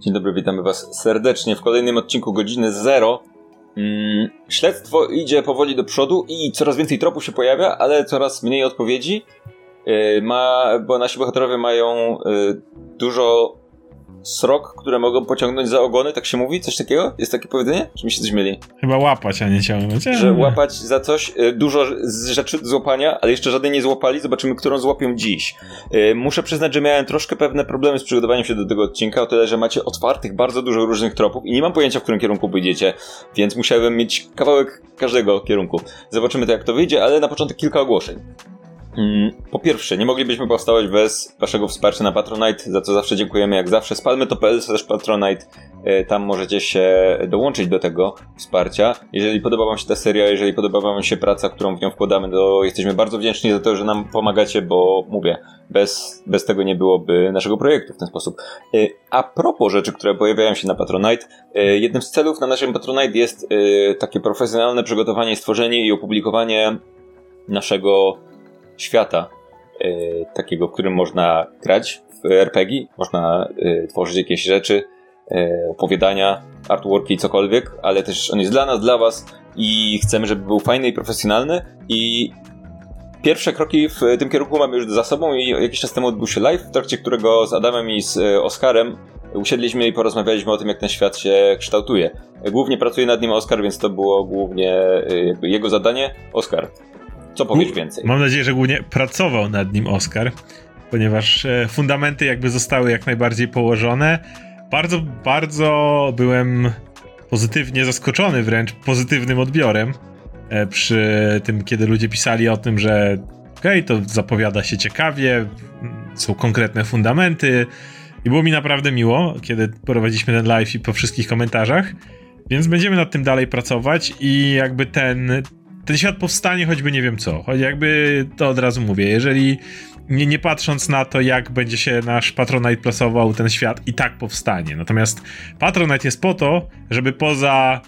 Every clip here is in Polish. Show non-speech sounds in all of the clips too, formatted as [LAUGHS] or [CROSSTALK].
Dzień dobry, witamy Was serdecznie w kolejnym odcinku Godziny Zero. Mm, śledztwo idzie powoli do przodu i coraz więcej tropów się pojawia, ale coraz mniej odpowiedzi. Yy, ma, bo nasi bohaterowie mają yy, dużo srok, które mogą pociągnąć za ogony, tak się mówi? Coś takiego? Jest takie powiedzenie? Czy mi się coś myli? Chyba łapać, a nie ciągnąć. Że łapać za coś, y, dużo rzeczy złapania, ale jeszcze żadnej nie złapali, zobaczymy, którą złapią dziś. Y, muszę przyznać, że miałem troszkę pewne problemy z przygotowaniem się do tego odcinka, o tyle, że macie otwartych bardzo dużo różnych tropów i nie mam pojęcia, w którym kierunku pójdziecie, więc musiałem mieć kawałek każdego kierunku. Zobaczymy to, jak to wyjdzie, ale na początek kilka ogłoszeń. Mm, po pierwsze, nie moglibyśmy powstawać bez waszego wsparcia na Patronite, za co zawsze dziękujemy jak zawsze. Spalmy to PL też Patronite, e, tam możecie się dołączyć do tego wsparcia. Jeżeli podoba wam się ta seria, jeżeli podoba wam się praca, którą w nią wkładamy, to jesteśmy bardzo wdzięczni za to, że nam pomagacie, bo mówię, bez, bez tego nie byłoby naszego projektu w ten sposób. E, a propos rzeczy, które pojawiają się na Patronite, e, jednym z celów na naszym Patronite jest takie profesjonalne przygotowanie, stworzenie i opublikowanie naszego świata y, takiego, w którym można grać w RPG, można y, tworzyć jakieś rzeczy, y, opowiadania, artworki, cokolwiek, ale też on jest dla nas, dla was i chcemy, żeby był fajny i profesjonalny i pierwsze kroki w tym kierunku mamy już za sobą i jakiś czas temu odbył się live, w trakcie którego z Adamem i z Oskarem usiedliśmy i porozmawialiśmy o tym, jak ten świat się kształtuje. Głównie pracuje nad nim Oskar, więc to było głównie jego zadanie. Oskar, co powiesz więcej? Mam nadzieję, że głównie pracował nad nim Oscar, ponieważ e, fundamenty jakby zostały jak najbardziej położone. Bardzo, bardzo byłem pozytywnie zaskoczony, wręcz pozytywnym odbiorem e, przy tym, kiedy ludzie pisali o tym, że okej, okay, to zapowiada się ciekawie, są konkretne fundamenty i było mi naprawdę miło, kiedy prowadziliśmy ten live i po wszystkich komentarzach. Więc będziemy nad tym dalej pracować i jakby ten, ten świat powstanie choćby nie wiem co. Choć jakby to od razu mówię, jeżeli nie, nie patrząc na to, jak będzie się nasz Patronite plasował, ten świat i tak powstanie. Natomiast Patronite jest po to, żeby poza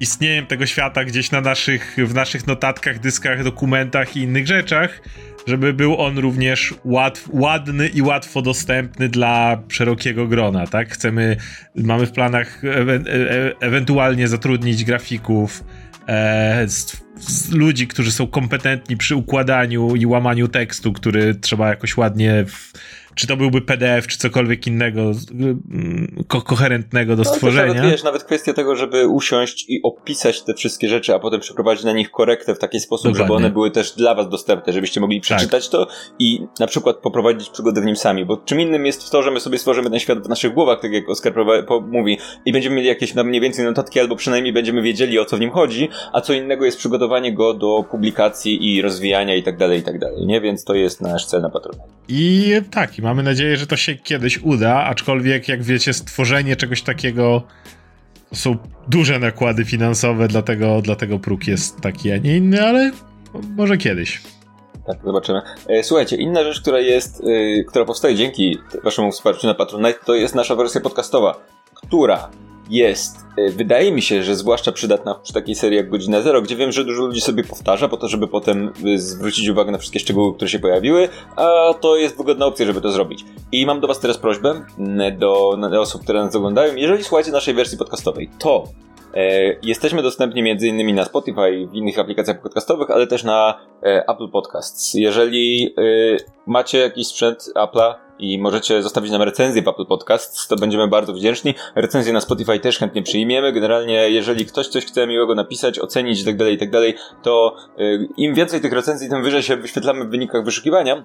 istnieniem tego świata gdzieś na naszych, w naszych notatkach, dyskach, dokumentach i innych rzeczach, żeby był on również ładny i łatwo dostępny dla szerokiego grona, tak? Chcemy, mamy w planach e e ewentualnie zatrudnić grafików, e, z ludzi, którzy są kompetentni przy układaniu i łamaniu tekstu, który trzeba jakoś ładnie w, czy to byłby PDF, czy cokolwiek innego mm, ko koherentnego do no, stworzenia. Nawet, wiesz, nawet kwestia tego, żeby usiąść i opisać te wszystkie rzeczy, a potem przeprowadzić na nich korektę w taki sposób, Dokładnie. żeby one były też dla was dostępne, żebyście mogli przeczytać tak. to i na przykład poprowadzić przygodę w nim sami, bo czym innym jest to, że my sobie stworzymy ten świat w naszych głowach, tak jak Oskar mówi, i będziemy mieli jakieś na mniej więcej notatki, albo przynajmniej będziemy wiedzieli, o co w nim chodzi, a co innego jest przygotowanie go do publikacji i rozwijania i tak dalej, i tak dalej, nie? Więc to jest nasz cel na patronie. I tak, i mamy nadzieję, że to się kiedyś uda, aczkolwiek jak wiecie, stworzenie czegoś takiego są duże nakłady finansowe, dlatego, dlatego próg jest taki, a nie inny, ale może kiedyś. Tak, zobaczymy. E, słuchajcie, inna rzecz, która jest, yy, która powstaje dzięki waszemu wsparciu na Patronite, to jest nasza wersja podcastowa, która jest, e, wydaje mi się, że zwłaszcza przydatna przy takiej serii jak Godzina Zero, gdzie wiem, że dużo ludzi sobie powtarza po to, żeby potem e, zwrócić uwagę na wszystkie szczegóły, które się pojawiły, a to jest wygodna opcja, żeby to zrobić. I mam do Was teraz prośbę, do, do osób, które nas oglądają, jeżeli słuchacie naszej wersji podcastowej, to e, Jesteśmy dostępni m.in. na Spotify, w innych aplikacjach podcastowych, ale też na Apple Podcasts. Jeżeli macie jakiś sprzęt Apple'a, i możecie zostawić nam recenzję w Apple Podcasts, to będziemy bardzo wdzięczni. Recenzję na Spotify też chętnie przyjmiemy. Generalnie, jeżeli ktoś coś chce miłego napisać, ocenić itd., tak itd., tak to y, im więcej tych recenzji, tym wyżej się wyświetlamy w wynikach wyszukiwania.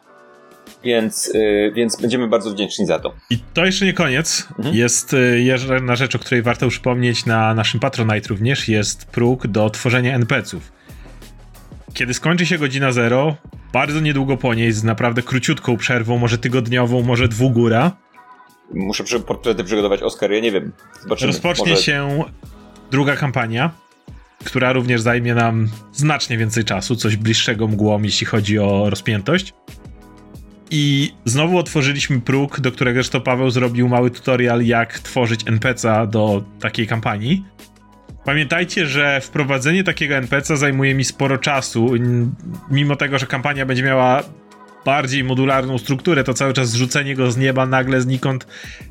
Więc, yy, więc będziemy bardzo wdzięczni za to. I to jeszcze nie koniec. Mhm. Jest y, jedna rzecz, o której warto już wspomnieć na naszym Patronite również, jest próg do tworzenia NPC-ów. Kiedy skończy się godzina zero, bardzo niedługo po niej, z naprawdę króciutką przerwą, może tygodniową, może dwugóra. Muszę przy, portrety przygotować Oscar, ja nie wiem. Zobaczymy. Rozpocznie może... się druga kampania, która również zajmie nam znacznie więcej czasu, coś bliższego mgłom, jeśli chodzi o rozpiętość. I znowu otworzyliśmy próg, do którego zresztą Paweł zrobił mały tutorial, jak tworzyć NPC'a do takiej kampanii. Pamiętajcie, że wprowadzenie takiego NPC zajmuje mi sporo czasu, mimo tego, że kampania będzie miała bardziej modularną strukturę, to cały czas zrzucenie go z nieba nagle znikąd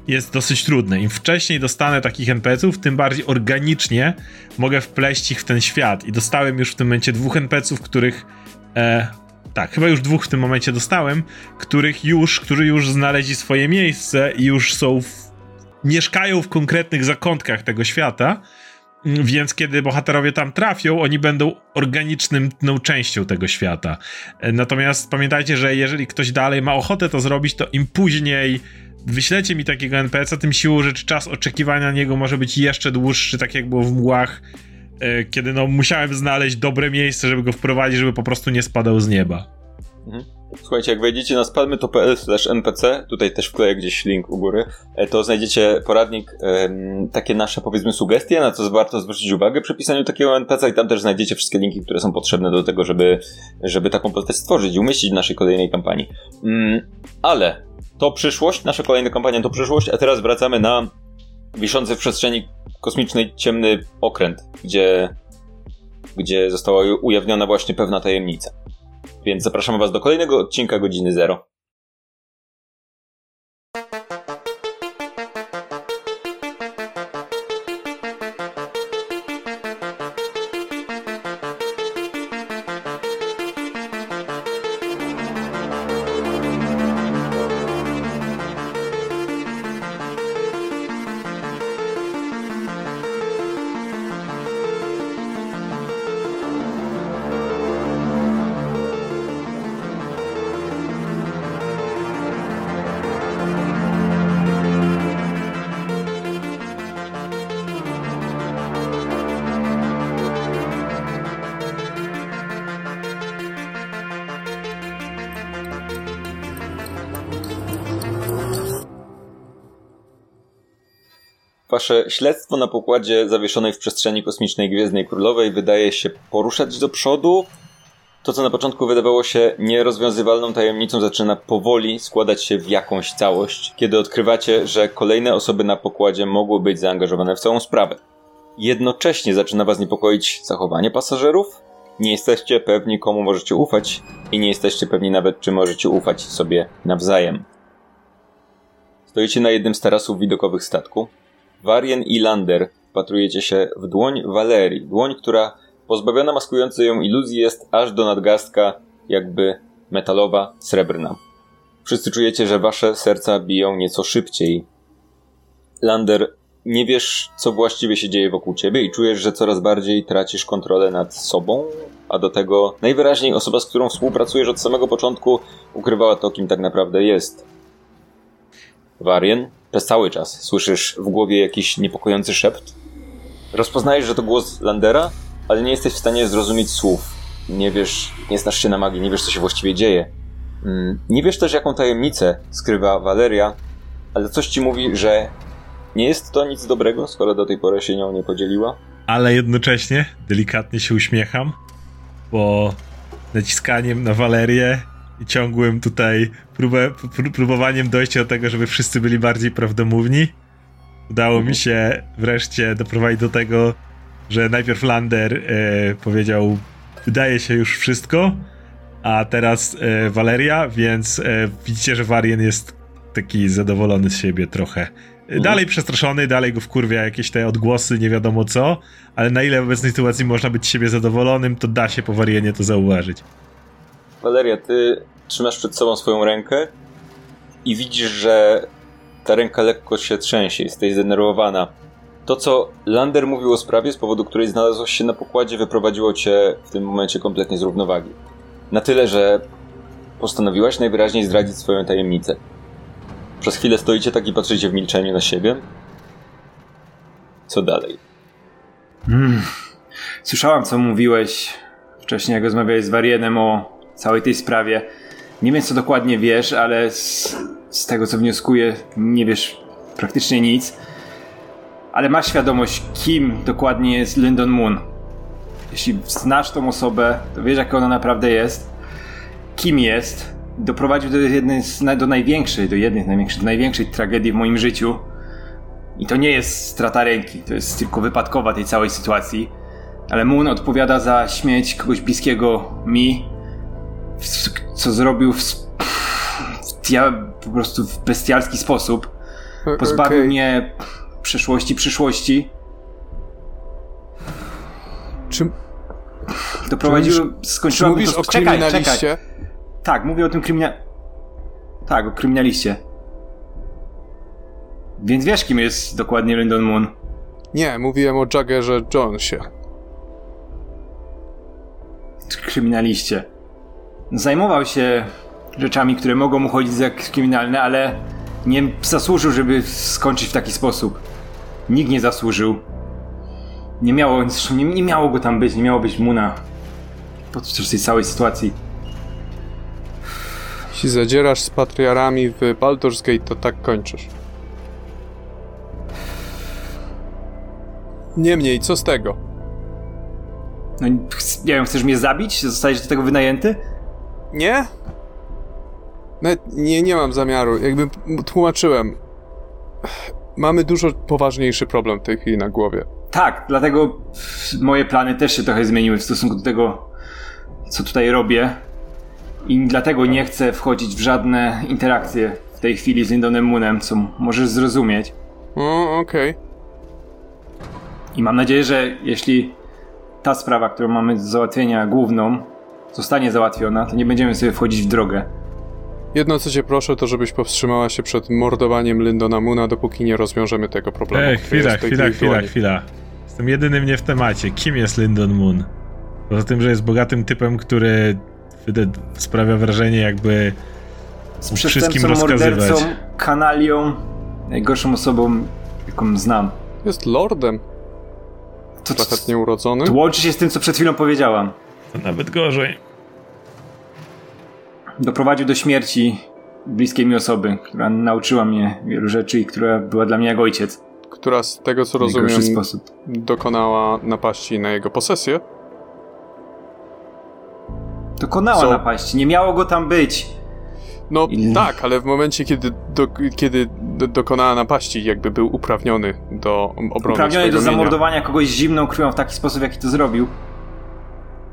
jest dosyć trudne. Im wcześniej dostanę takich NPC-ów, tym bardziej organicznie mogę wpleść ich w ten świat. I dostałem już w tym momencie dwóch NPC-ów, których. E, tak, chyba już dwóch w tym momencie dostałem, których już, którzy już znaleźli swoje miejsce i już są. W, mieszkają w konkretnych zakątkach tego świata więc kiedy bohaterowie tam trafią, oni będą organicznym no, częścią tego świata. Natomiast pamiętajcie, że jeżeli ktoś dalej ma ochotę to zrobić, to im później wyślecie mi takiego NPC, tym siłą rzeczy czas oczekiwania na niego może być jeszcze dłuższy, tak jak było w mgłach, e, kiedy no musiałem znaleźć dobre miejsce, żeby go wprowadzić, żeby po prostu nie spadał z nieba. Mhm. Słuchajcie, jak wejdziecie na spadmy.pl slash npc, tutaj też wkleję gdzieś link u góry, e, to znajdziecie poradnik, takie nasze powiedzmy sugestie, na co warto zwrócić uwagę przy pisaniu takiego NPC i tam też znajdziecie wszystkie linki, które są potrzebne do tego, żeby, żeby taką postać stworzyć i umieścić w naszej kolejnej kampanii. Mm, ale to przyszłość, nasza kolejna kampania to przyszłość, a teraz wracamy na wiszący w przestrzeni kosmicznej ciemny okręt, gdzie, gdzie została ujawniona właśnie pewna tajemnica. Więc zapraszamy Was do kolejnego odcinka godziny zero. Wasze śledztwo na pokładzie zawieszonej w przestrzeni kosmicznej Gwiezdnej Królowej wydaje się poruszać do przodu. To, co na początku wydawało się nierozwiązywalną tajemnicą, zaczyna powoli składać się w jakąś całość, kiedy odkrywacie, że kolejne osoby na pokładzie mogły być zaangażowane w całą sprawę. Jednocześnie zaczyna was niepokoić zachowanie pasażerów. Nie jesteście pewni, komu możecie ufać, i nie jesteście pewni nawet, czy możecie ufać sobie nawzajem. Stoicie na jednym z tarasów widokowych statku. Warien i Lander wpatrujecie się w dłoń Walerii. Dłoń, która pozbawiona maskującej ją iluzji jest aż do nadgarstka jakby metalowa, srebrna. Wszyscy czujecie, że wasze serca biją nieco szybciej. Lander, nie wiesz, co właściwie się dzieje wokół ciebie i czujesz, że coraz bardziej tracisz kontrolę nad sobą, a do tego najwyraźniej osoba, z którą współpracujesz od samego początku, ukrywała to, kim tak naprawdę jest. Warien, przez cały czas słyszysz w głowie jakiś niepokojący szept. Rozpoznajesz, że to głos Landera, ale nie jesteś w stanie zrozumieć słów. Nie wiesz, nie znasz się na magii, nie wiesz, co się właściwie dzieje. Mm, nie wiesz też, jaką tajemnicę skrywa Valeria, ale coś ci mówi, że nie jest to nic dobrego, skoro do tej pory się nią nie podzieliła. Ale jednocześnie delikatnie się uśmiecham, bo naciskaniem na Walerię i ciągłym tutaj próbę, próbowaniem dojścia do tego, żeby wszyscy byli bardziej prawdomówni. Udało mi mhm. się wreszcie doprowadzić do tego, że najpierw Lander e, powiedział, wydaje się już wszystko, a teraz e, Valeria, więc e, widzicie, że Warien jest taki zadowolony z siebie trochę. Mhm. Dalej przestraszony, dalej go wkurwia jakieś te odgłosy, nie wiadomo co, ale na ile w obecnej sytuacji można być siebie zadowolonym, to da się po Warienie to zauważyć. Valeria, ty trzymasz przed sobą swoją rękę i widzisz, że ta ręka lekko się trzęsie, jesteś zdenerwowana. To, co Lander mówił o sprawie, z powodu której znalazłeś się na pokładzie, wyprowadziło cię w tym momencie kompletnie z równowagi. Na tyle, że postanowiłaś najwyraźniej zdradzić swoją tajemnicę. Przez chwilę stoicie tak i patrzycie w milczeniu na siebie. Co dalej? Hmm. Słyszałam, co mówiłeś wcześniej, jak rozmawiałeś z Warienem o całej tej sprawie. Nie wiem, co dokładnie wiesz, ale z, z tego, co wnioskuję, nie wiesz praktycznie nic. Ale masz świadomość, kim dokładnie jest Lyndon Moon. Jeśli znasz tą osobę, to wiesz, jaka ona naprawdę jest. Kim jest. Doprowadził do jednej z, do największej, do jednej z największych, do największej tragedii w moim życiu. I to nie jest strata ręki, to jest tylko wypadkowa tej całej sytuacji. Ale Moon odpowiada za śmierć kogoś bliskiego mi co zrobił w, po prostu w bestialski sposób. Pozbawił Okej. mnie przeszłości, przyszłości. Czy, Doprowadziło, czy skończyłam mówisz to... o Czekaj, kryminaliście? czekaj. Tak, mówię o tym kryminal... Tak, o kryminaliście. Więc wiesz, kim jest dokładnie Lyndon Moon? Nie, mówiłem o Jaggerze Jonesie. kryminaliście. Zajmował się rzeczami, które mogą mu chodzić za kryminalne, ale nie zasłużył, żeby skończyć w taki sposób. Nikt nie zasłużył. Nie miało, nie, nie miało go tam być, nie miało być Muna. Podczas tej całej sytuacji. Jeśli zadzierasz z patriarami w Baldur's Gate, to tak kończysz. Niemniej, co z tego? No, nie wiem, chcesz mnie zabić? Zostajesz do tego wynajęty? Nie? Nawet nie, nie mam zamiaru. Jakby tłumaczyłem. Mamy dużo poważniejszy problem w tej chwili na głowie. Tak, dlatego moje plany też się trochę zmieniły w stosunku do tego, co tutaj robię. I dlatego nie chcę wchodzić w żadne interakcje w tej chwili z Lindonem Moonem, co możesz zrozumieć. O, okej. I mam nadzieję, że jeśli ta sprawa, którą mamy do załatwienia główną, zostanie załatwiona, to nie będziemy sobie wchodzić w drogę. Jedno co cię proszę, to żebyś powstrzymała się przed mordowaniem Lyndona Moona, dopóki nie rozwiążemy tego problemu. Ej, chwila, chwila, chwila, dłoni. chwila. Jestem jedynym nie w temacie. Kim jest Lyndon Moon? Poza tym, że jest bogatym typem, który sprawia wrażenie, jakby Z wszystkim rozkazywać. mordercą, kanalią, najgorszą osobą, jaką znam. Jest lordem, To, to, szlachetnie urodzony. to łączy się z tym, co przed chwilą powiedziałam. To nawet gorzej. Doprowadził do śmierci bliskiej mi osoby, która nauczyła mnie wielu rzeczy i która była dla mnie jak ojciec. która z tego co rozumiem sposób. dokonała napaści na jego posesję. Dokonała Co? napaści, nie miało go tam być. No I- tak, ale w momencie, kiedy, do, kiedy do, dokonała napaści, jakby był uprawniony do obrony Uprawniony do mienia. zamordowania kogoś zimną krwią w taki sposób, jaki to zrobił.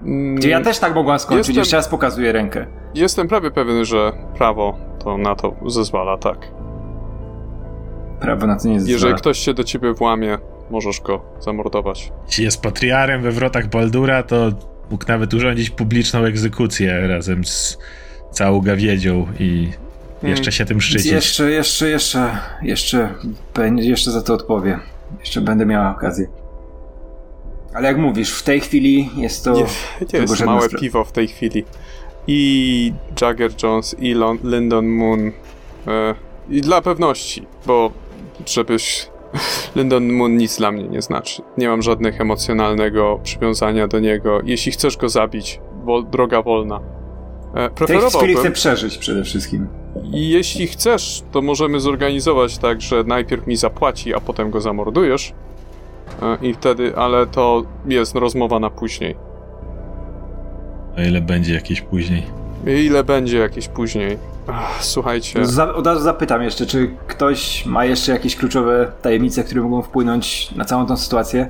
Mm, Gdzie ja też tak mogłam skończyć, Jestem- jeszcze raz pokazuję rękę. Jestem prawie pewien, że prawo to na to zezwala, tak. Prawo na to nie Jeżeli zezwala. ktoś się do ciebie włamie, możesz go zamordować. Jeśli jest patriarem we wrotach Baldura, to mógł nawet urządzić publiczną egzekucję razem z całą gawiedzią i jeszcze się tym szczycić. Jeszcze, jeszcze, jeszcze, jeszcze, jeszcze za to odpowie. Jeszcze będę miała okazję. Ale jak mówisz, w tej chwili jest to... Nie, tego jest małe piwo w tej chwili. I Jagger Jones, i Lon- Lyndon Moon. E, I dla pewności, bo żebyś. [LAUGHS] Lyndon Moon nic dla mnie nie znaczy. Nie mam żadnych emocjonalnego przywiązania do niego. Jeśli chcesz go zabić, wol- droga wolna. E, W tej chwili preferowałbym. chcę przeżyć przede wszystkim. I jeśli chcesz, to możemy zorganizować tak, że najpierw mi zapłaci, a potem go zamordujesz. E, I wtedy, ale to jest rozmowa na później. O ile będzie jakieś później. Ile będzie jakieś później? Ach, słuchajcie, Za, od razu zapytam jeszcze, czy ktoś ma jeszcze jakieś kluczowe tajemnice, które mogą wpłynąć na całą tą sytuację?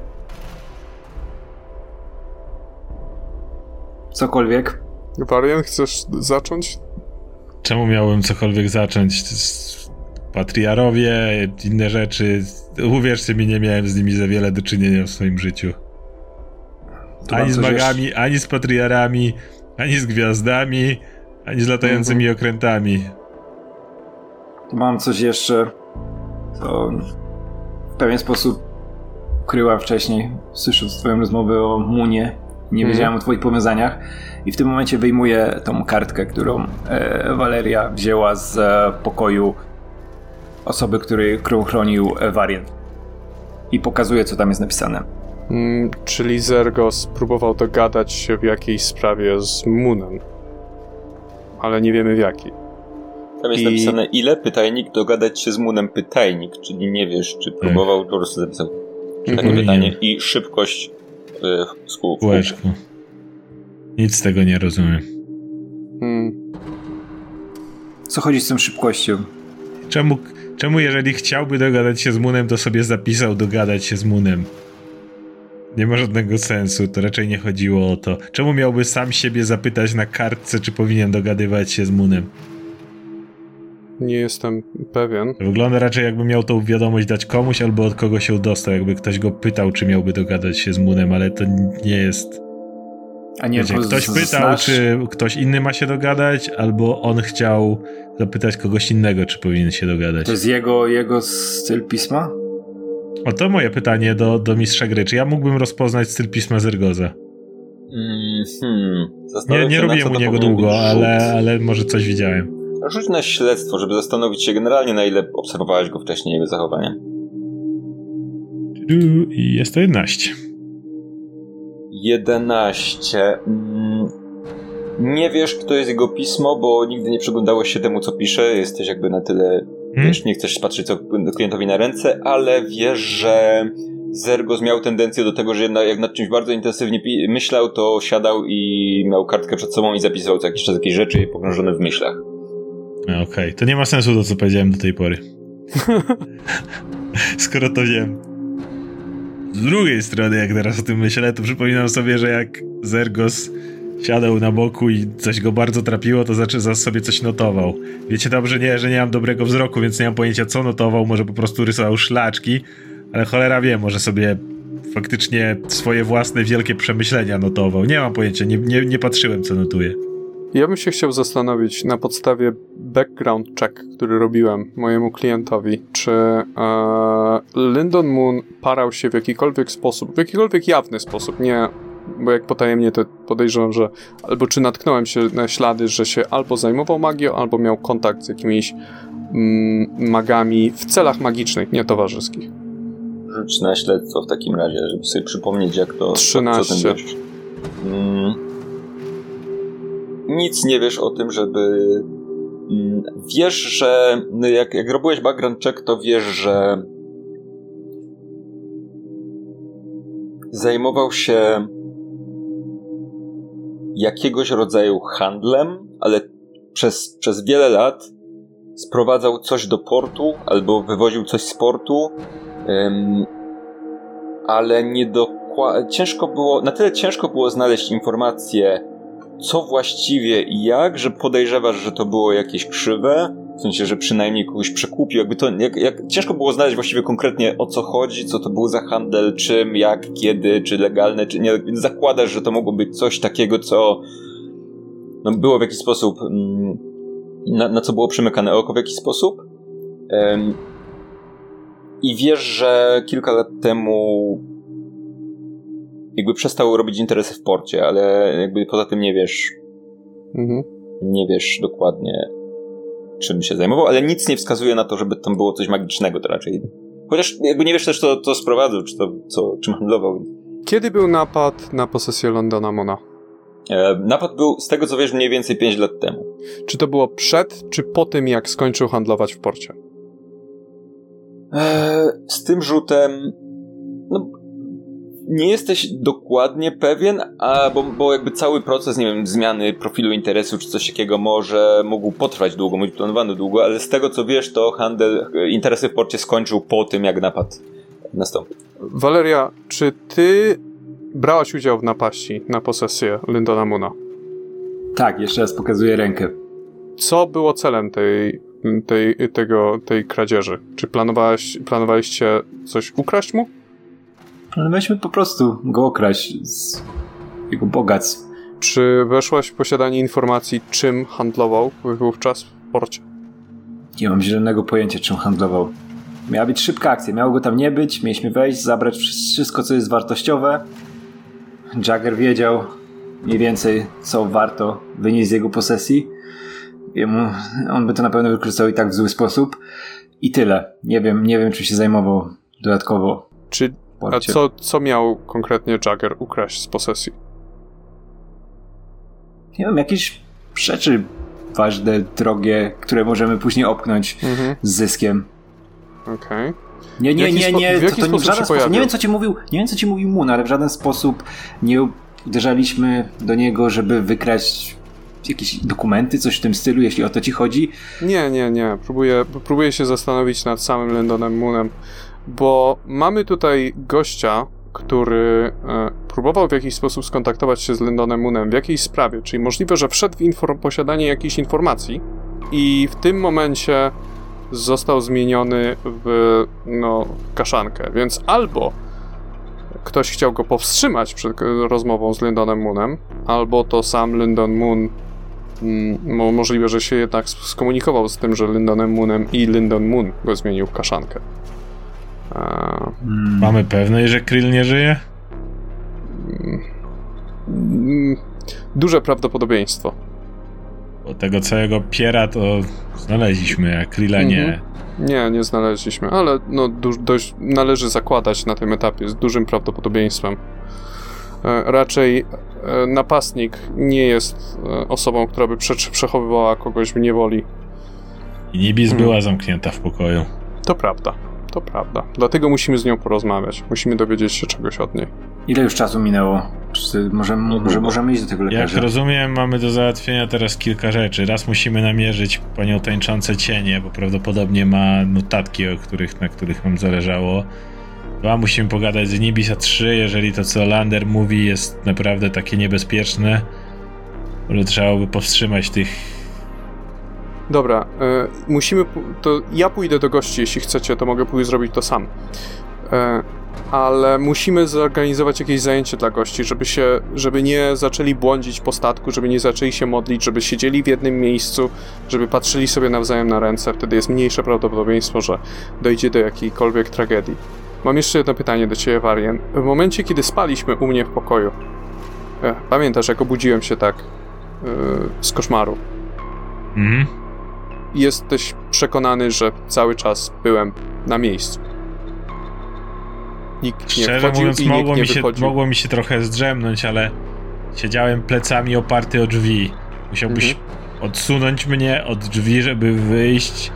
Cokolwiek? Warian, chcesz zacząć? Czemu miałbym cokolwiek zacząć? Patriarowie, inne rzeczy. Uwierzcie mi, nie miałem z nimi za wiele do czynienia w swoim życiu. Tu Ani z magami, ani z patriarami, ani z gwiazdami, ani z latającymi Mhm. okrętami. To mam coś jeszcze, co w pewien sposób ukryłam wcześniej, słysząc twoją rozmowę o Munie. Nie Mhm. wiedziałem o twoich powiązaniach. I w tym momencie wyjmuję tą kartkę, którą e, Waleria wzięła z e, pokoju osoby, który, którą chronił e, Variant. I pokazuję, co tam jest napisane. Mm, czyli Zergo spróbował dogadać się w jakiejś sprawie z Moonem. Ale nie wiemy w jakiej. Tam jest I- napisane ile pytajnik dogadać się z Moonem pytajnik, czyli nie wiesz, czy próbował, po prostu zapisał takie Mhm. pytanie i szybkość y, z kół. w. Kółeczku. Nic z tego nie rozumiem. Mm, Co chodzi z tą szybkością? Czemu, czemu jeżeli chciałby dogadać się z Moonem, to sobie zapisał dogadać się z Moonem? Nie ma żadnego sensu, to raczej nie chodziło o to. Czemu miałby sam siebie zapytać na kartce, czy powinien dogadywać się z Moonem? nie jestem pewien. Wygląda raczej jakby miał tą wiadomość dać komuś albo od kogo się dostał, jakby ktoś go pytał, czy miałby dogadać się z Moonem, ale to nie jest... A nie, Wiecie, ktoś z- pytał, znasz- czy ktoś inny ma się dogadać, albo on chciał zapytać kogoś innego, czy powinien się dogadać. To jest jego, jego styl pisma? O, to moje pytanie do, do mistrza gry. Czy ja mógłbym rozpoznać styl pisma Zergoza? Mm, hmm. Nie, nie robiłem u niego długo, ale, ale może coś widziałem. Rzuć na śledztwo, żeby zastanowić się generalnie, na ile obserwowałeś go wcześniej, jego zachowanie. Tu- I jest to 11. 11. Mm, Nie wiesz, kto jest jego pismo, bo nigdy nie przyglądałeś się temu, co pisze. Jesteś jakby na tyle. Hmm? Wiesz, nie chcesz patrzeć co klientowi na ręce, ale wiesz, że Zergos miał tendencję do tego, że jak nad czymś bardzo intensywnie myślał, to siadał i miał kartkę przed sobą i zapisywał co jakiś czas jakieś rzeczy pogrążone w myślach. Okej, to nie ma sensu to, co powiedziałem do tej pory. [LAUGHS] Skoro to wiem. Z drugiej strony, jak teraz o tym myślę, to przypominam sobie, że jak Zergos siadał na boku i coś go bardzo trapiło, to znaczy za sobie coś notował. Wiecie dobrze, nie, że nie mam dobrego wzroku, więc nie mam pojęcia, co notował. Może po prostu rysował szlaczki, ale cholera wie, może sobie faktycznie swoje własne wielkie przemyślenia notował. Nie mam pojęcia, nie, nie, nie patrzyłem, co notuje. Ja bym się chciał zastanowić na podstawie background check, który robiłem mojemu klientowi, czy e, Lyndon Moon parał się w jakikolwiek sposób, w jakikolwiek jawny sposób, nie, bo jak potajemnie to podejrzewam, że albo czy natknąłem się na ślady, że się albo zajmował magią, albo miał kontakt z jakimiś mm, magami w celach magicznych, nie towarzyskich. Rzuć na śledztwo w takim razie, żeby sobie przypomnieć, jak to. 13. Co ten. Mm. Nic nie wiesz o tym, żeby. Mm, Wiesz, że. no Jak, jak robiłeś background check, to wiesz, że. Zajmował się jakiegoś rodzaju handlem, ale przez, przez wiele lat sprowadzał coś do portu albo wywoził coś z portu Ym, ale nie dokładnie. Ciężko było, na tyle ciężko było znaleźć informacje, co właściwie i jak, że podejrzewasz, że to było jakieś krzywe. W sensie, że przynajmniej kogoś przekupił. Jakby to, jak, jak, ciężko było znaleźć właściwie konkretnie o co chodzi, co to był za handel, czym, jak, kiedy, czy legalne, czy nie. Zakładasz, że to mogło być coś takiego, co no, było w jakiś sposób, mm, na, na co było przymykane oko w jakiś sposób. Em, i wiesz, że kilka lat temu jakby przestał robić interesy w porcie, ale jakby poza tym nie wiesz, Mhm. nie wiesz dokładnie czym się zajmował, ale nic nie wskazuje na to, żeby tam było coś magicznego to raczej. Chociaż jakby nie wiesz też, co, co sprowadził, czy to, co, czym handlował. Kiedy był napad na posesję Londona Mona? E, napad był, z tego co wiesz, mniej więcej 5 lat temu. Czy to było przed, czy po tym, jak skończył handlować w porcie? Eee, z tym rzutem. Nie jesteś dokładnie pewien, a bo, bo jakby cały proces, nie wiem, zmiany profilu interesu czy coś takiego może mógł potrwać długo, być planowany długo, ale z tego co wiesz, to handel, e, interesy w porcie skończył po tym, jak napad nastąpił. Valeria, czy ty brałaś udział w napaści na posesję Lyndona Moona? Tak, jeszcze raz pokazuję rękę. Co było celem tej, tej, tego, tej kradzieży? Czy planowałeś, planowaliście coś ukraść mu? Ale weźmy po prostu go okraść z jego bogactw. Czy weszłaś w posiadanie informacji, czym handlował wówczas w porcie? Nie mam zielonego pojęcia, czym handlował. Miała być szybka akcja, miało go tam nie być, mieliśmy wejść, zabrać wszystko, co jest wartościowe. Jagger wiedział mniej więcej, co warto wynieść z jego posesji. Jemu, on by to na pewno wykorzystał i tak w zły sposób. I tyle. Nie wiem, nie wiem, czym się zajmował dodatkowo. Czy, a co, co miał konkretnie Jagger ukraść z posesji? Nie wiem, jakieś rzeczy ważne, drogie, które możemy później opchnąć Mhm, z zyskiem. okej. Nie, W nie, nie, nie, w to, jaki to nie w żaden sposób. Nie wiem, co ci mówił, nie wiem, co ci mówił Moon, ale w żaden sposób nie uderzaliśmy do niego, żeby wykraść jakieś dokumenty, coś w tym stylu, jeśli o to ci chodzi. Nie, nie, nie. Próbuję, próbuję się zastanowić nad samym Lendonem Moonem, bo mamy tutaj gościa, który e, próbował w jakiś sposób skontaktować się z Lendonem Moonem w jakiejś sprawie, czyli możliwe, że wszedł w posiadanie jakiejś informacji i w tym momencie został zmieniony w no, kaszankę, więc albo ktoś chciał go powstrzymać przed rozmową z Lyndonem Moonem, albo to sam Lyndon Moon mm, możliwe, że się jednak skomunikował z tym, że Lyndonem Moonem i Lyndon Moon go zmienił w kaszankę. Hmm. Mamy pewność, że Krill nie żyje? Mm, duże prawdopodobieństwo. Bo tego całego piera to znaleźliśmy, a Krilla nie. Mhm. Nie, nie znaleźliśmy, ale no dość należy zakładać na tym etapie z dużym prawdopodobieństwem. E, raczej e, napastnik nie jest e, osobą, która by prze przechowywała kogoś w niewoli. I Nibis hmm. była zamknięta w pokoju. To prawda, to prawda. Dlatego musimy z nią porozmawiać. Musimy dowiedzieć się czegoś od niej. Ile już czasu minęło? Czy może, może możemy iść do tego lekarza? Jak rozumiem, mamy do załatwienia teraz kilka rzeczy. Raz musimy namierzyć panią tańczące cienie, bo prawdopodobnie ma notatki, o których, na których nam zależało. Dwa, musimy pogadać z Nibis, a trzy, jeżeli to co Lander mówi jest naprawdę takie niebezpieczne, może trzeba by powstrzymać tych Dobra, y, musimy. To ja pójdę do gości, jeśli chcecie, to mogę pójść zrobić to sam. Y, ale musimy zorganizować jakieś zajęcie dla gości, żeby się, żeby nie zaczęli błądzić po statku, żeby nie zaczęli się modlić, żeby siedzieli w jednym miejscu, żeby patrzyli sobie nawzajem na ręce, wtedy jest mniejsze prawdopodobieństwo, że dojdzie do jakiejkolwiek tragedii. Mam jeszcze jedno pytanie do ciebie, Warien. W momencie, kiedy spaliśmy u mnie w pokoju, e, pamiętasz, jak obudziłem się tak e, z koszmaru? Mhm. Jesteś przekonany, że cały czas byłem na miejscu. Nikt Szczerze nie wchodził mówiąc, i mogło, mi się, mogło mi się trochę zdrzemnąć, ale siedziałem plecami oparty o drzwi. Musiałbyś mhm. odsunąć mnie od drzwi, żeby wyjść.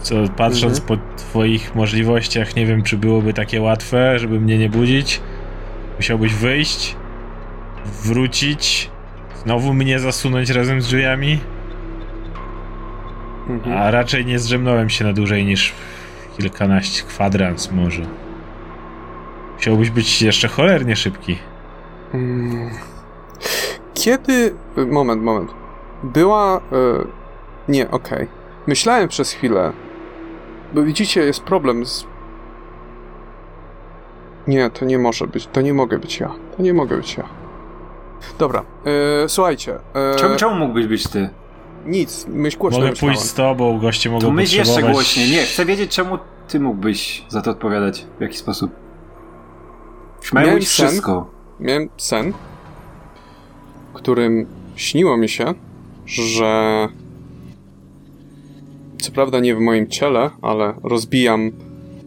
Co patrząc mhm. po twoich możliwościach, nie wiem, czy byłoby takie łatwe, żeby mnie nie budzić. Musiałbyś wyjść, wrócić, znowu mnie zasunąć razem z drzwiami. Mhm. A raczej nie zdrzemnąłem się na dłużej niż kilkanaście kwadrans może. Chciałbyś być jeszcze cholernie szybki. Hmm. Kiedy. Moment, moment. Była. Yy... Nie, okej. Okay. Myślałem przez chwilę. Bo widzicie, jest problem z. Nie, to nie może być. To nie mogę być ja. To nie mogę być ja. Dobra, yy, słuchajcie. Yy... Czemu, czemu mógłbyś być ty? Nic, myśl głośno Mogę pójść z tobą, goście mogą To myśl jeszcze głośniej. Nie, chcę wiedzieć, czemu ty mógłbyś za to odpowiadać. W jaki sposób. Miałem sen, wszystko. Miałem sen, w którym śniło mi się, że co prawda nie w moim ciele, ale rozbijam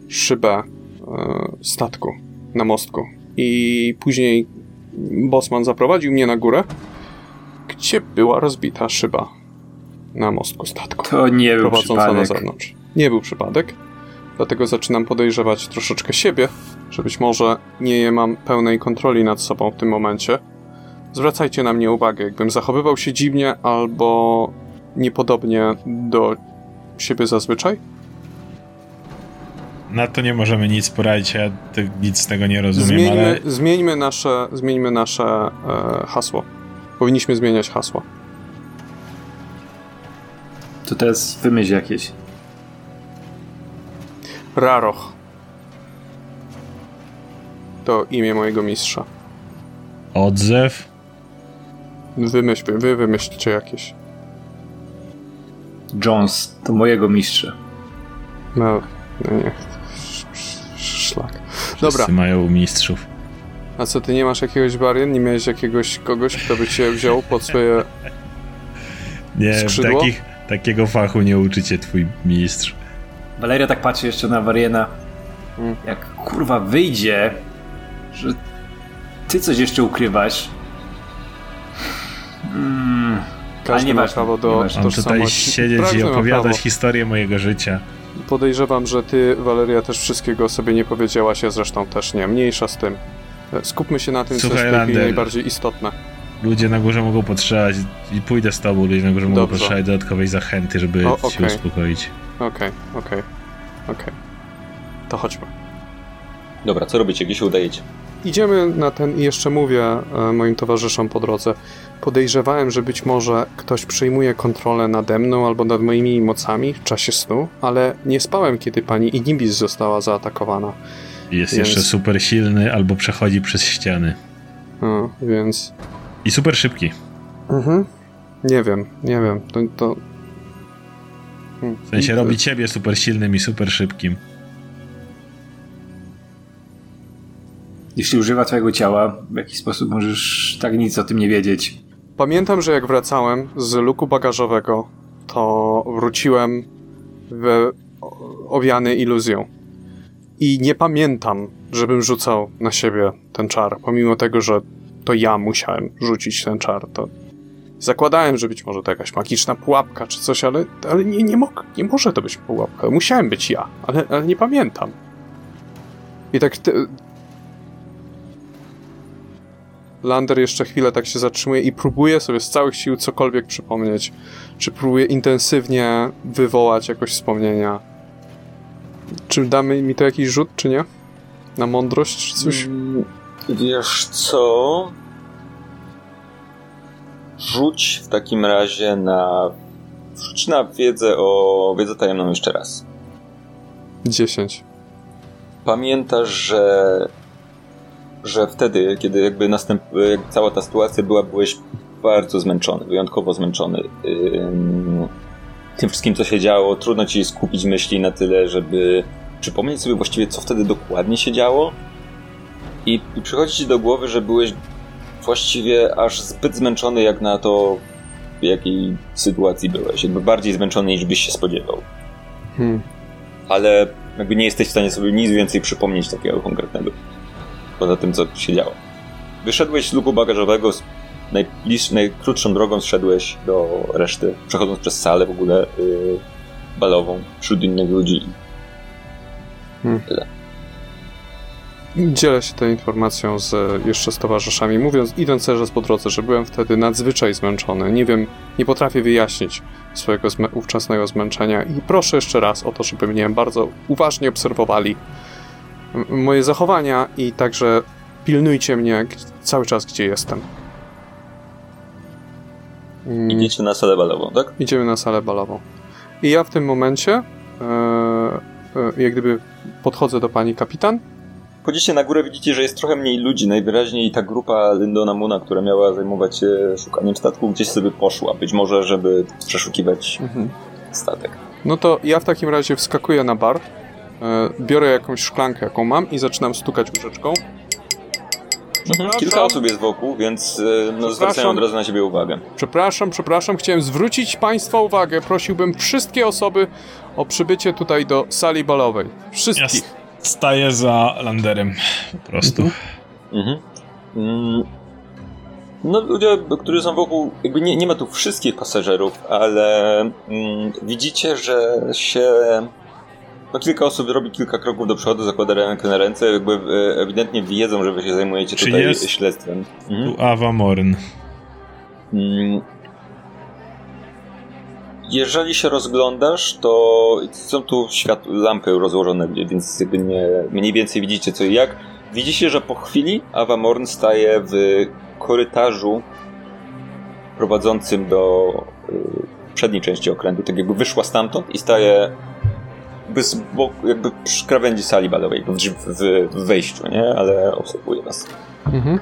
szybę e, statku na mostku. I później Bosman zaprowadził mnie na górę, gdzie była rozbita szyba na mostku statku. To nie był przypadek. na zewnątrz. Nie był przypadek. Dlatego zaczynam podejrzewać troszeczkę siebie, że być może nie mam pełnej kontroli nad sobą w tym momencie. Zwracajcie na mnie uwagę, jakbym zachowywał się dziwnie albo niepodobnie do siebie zazwyczaj. Na to nie możemy nic poradzić, ja nic z tego nie rozumiem, zmieńmy, ale... Zmieńmy nasze, zmieńmy nasze e, hasło. Powinniśmy zmieniać hasło. To teraz wymyśl jakieś. Raroch. To imię mojego mistrza. Odzew? Wymyśl, wy wymyślcie jakieś. Jones to mojego mistrza. No, no nie. Szlak. Dobra. Wszyscy mają mistrzów. A co, ty nie masz jakiegoś barien? Nie miałeś jakiegoś kogoś, kto by cię wziął pod swoje Nie, skrzydło? takich, takiego fachu nie uczycie twój mistrz. Valeria tak patrzy jeszcze na Wariena. Hmm. Jak kurwa wyjdzie, że ty coś jeszcze ukrywasz. Mm. Każdy ma prawo do Mam tutaj siedzieć i opowiadać historię mojego życia. Podejrzewam, że ty, Valeria, też wszystkiego sobie nie powiedziałaś, ja zresztą też nie. Mniejsza z tym. Skupmy się na tym, Słuchaj, co jest najbardziej istotne. Ludzie na górze mogą potrzebować, i pójdę z tobą, ludzie na górze Dobrze. mogą potrzebować dodatkowej zachęty, żeby o, okay. się uspokoić. Okej, okay, okej, okay, okej. To chodźmy. Dobra, co robicie? Gdzie się udajecie? Idziemy na ten i jeszcze mówię e, moim towarzyszom po drodze. Podejrzewałem, że być może ktoś przejmuje kontrolę nade mną albo nad moimi mocami w czasie snu, ale nie spałem, kiedy pani Inibis została zaatakowana. Jest Więc- jeszcze super silny albo przechodzi przez ściany. A, więc. I super szybki. Mhm. Nie wiem, nie wiem. To. to... Hmm. W sensie robi ciebie super silnym i super szybkim. Jeśli używa twojego ciała, w jaki sposób możesz tak nic o tym nie wiedzieć? Pamiętam, że jak wracałem z luku bagażowego, to wróciłem w owiany iluzją. I nie pamiętam, żebym rzucał na siebie ten czar, pomimo tego, że to ja musiałem rzucić ten czar. To zakładałem, że być może to jakaś magiczna pułapka czy coś, ale, ale nie, nie, mog, nie może to być pułapka. Musiałem być ja, ale, ale nie pamiętam. I tak te, Lander jeszcze chwilę tak się zatrzymuje i próbuje sobie z całych sił cokolwiek przypomnieć. Czy próbuje intensywnie wywołać jakoś wspomnienia. Czy damy mi to jakiś rzut, czy nie? Na mądrość, czy coś? Mm, Wiesz co? Rzuć w takim razie na. Rzuć na wiedzę o wiedzę tajemną jeszcze raz. 10. Pamiętasz, że. że wtedy, kiedy jakby następ, cała ta sytuacja była, byłeś bardzo zmęczony, wyjątkowo zmęczony. Ym, tym wszystkim, co się działo, trudno ci skupić myśli na tyle, żeby przypomnieć sobie właściwie, co wtedy dokładnie się działo. I, i przychodzi ci do głowy, że byłeś właściwie aż zbyt zmęczony, jak na to, w jakiej sytuacji byłeś. Jakby bardziej zmęczony, niż byś się spodziewał. Hmm. Ale jakby nie jesteś w stanie sobie nic więcej przypomnieć takiego konkretnego. Poza tym, co się działo. Wyszedłeś z luku bagażowego, najbliż, najkrótszą drogą zszedłeś do reszty, przechodząc przez salę w ogóle yy, balową wśród innych ludzi. Dzielę się tą informacją z, jeszcze z towarzyszami, mówiąc, idąc teraz po drodze, że byłem wtedy nadzwyczaj zmęczony. Nie wiem, nie potrafię wyjaśnić swojego zmę- ówczesnego zmęczenia i proszę jeszcze raz o to, żeby mnie bardzo uważnie obserwowali moje zachowania i także pilnujcie mnie cały czas, gdzie jestem. Mm, Idziecie na salę balową, tak? Idziemy na salę balową. I ja w tym momencie, e, e, jak gdyby podchodzę do pani kapitan, Chodzicie na górę, widzicie, że jest trochę mniej ludzi. Najwyraźniej ta grupa Lyndona Muna, która miała zajmować się szukaniem statku, gdzieś sobie poszła. Być może, żeby przeszukiwać statek. No to ja w takim razie wskakuję na bar, e, biorę jakąś szklankę, jaką mam i zaczynam stukać łyżeczką. Przepraszam. Kilka osób jest wokół, więc e, no, zwracają od razu na ciebie uwagę. Przepraszam, przepraszam, chciałem zwrócić Państwa uwagę. Prosiłbym wszystkie osoby o przybycie tutaj do sali balowej. Wszystkich. Staję za Landerem po prostu. Mhm. Mm. No ludzie, którzy są wokół, jakby nie, nie ma tu wszystkich pasażerów, ale mm, widzicie, że się... No, kilka osób robi kilka kroków do przodu, zakłada rękę na ręce, jakby e, ewidentnie wiedzą, że wy się zajmujecie Czy tutaj jest- śledztwem. Mhm. Tu Ava Morn. Mm. Jeżeli się rozglądasz, to są tu świat, lampy rozłożone, więc jakby nie, mniej więcej widzicie co i jak. Widzicie, że po chwili Ava Morn staje w korytarzu prowadzącym do y, przedniej części okrętu. Tak jakby wyszła stamtąd i staje jakby, z boku, jakby przy krawędzi sali balowej, w, w, w wejściu, nie? Ale obserwuje was. Mhm.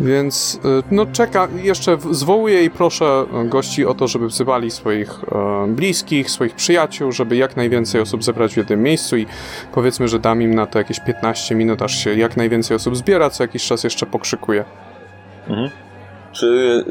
Więc y, no czeka, jeszcze zwołuję i proszę gości o to, żeby wzywali swoich e, bliskich, swoich przyjaciół, żeby jak najwięcej osób zebrać w jednym miejscu i powiedzmy, że dam im na to jakieś 15 minut, aż się jak najwięcej osób zbiera, co jakiś czas jeszcze pokrzykuję. Mhm. Czy.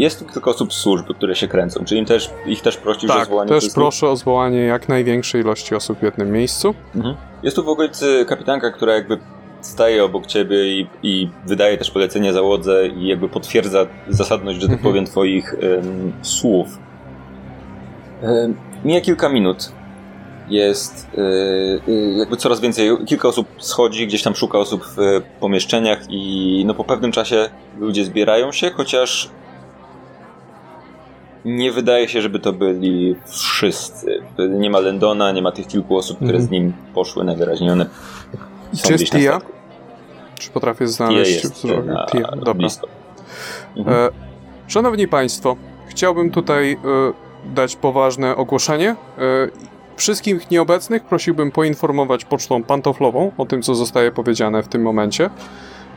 Jest tu kilka osób z służby, które się kręcą? Czy im też, ich też prosisz o Tak, zwołanie też proszę o zwołanie jak największej ilości osób w jednym miejscu. Mhm. Jest tu w okolicy kapitanka, która jakby staje obok ciebie i, i wydaje też polecenie załodze i jakby potwierdza zasadność, że tak Mhm. powiem, twoich ym, słów. Ym, mija kilka minut. Jest yy, jakby coraz więcej, kilka osób schodzi, gdzieś tam szuka osób w pomieszczeniach i no po pewnym czasie ludzie zbierają się, chociaż nie wydaje się, żeby to byli wszyscy. Nie ma Lendona, nie ma tych kilku osób, które Mhm. z nim poszły najwyraźniej. One są Czy jest gdzieś na Tia? statku. Czy potrafię Tia znaleźć jest wzrok? na, Tia, dobra. blisko. Mhm. E, szanowni Państwo, chciałbym tutaj e, dać poważne ogłoszenie. E, wszystkich nieobecnych prosiłbym poinformować pocztą pantoflową o tym, co zostaje powiedziane w tym momencie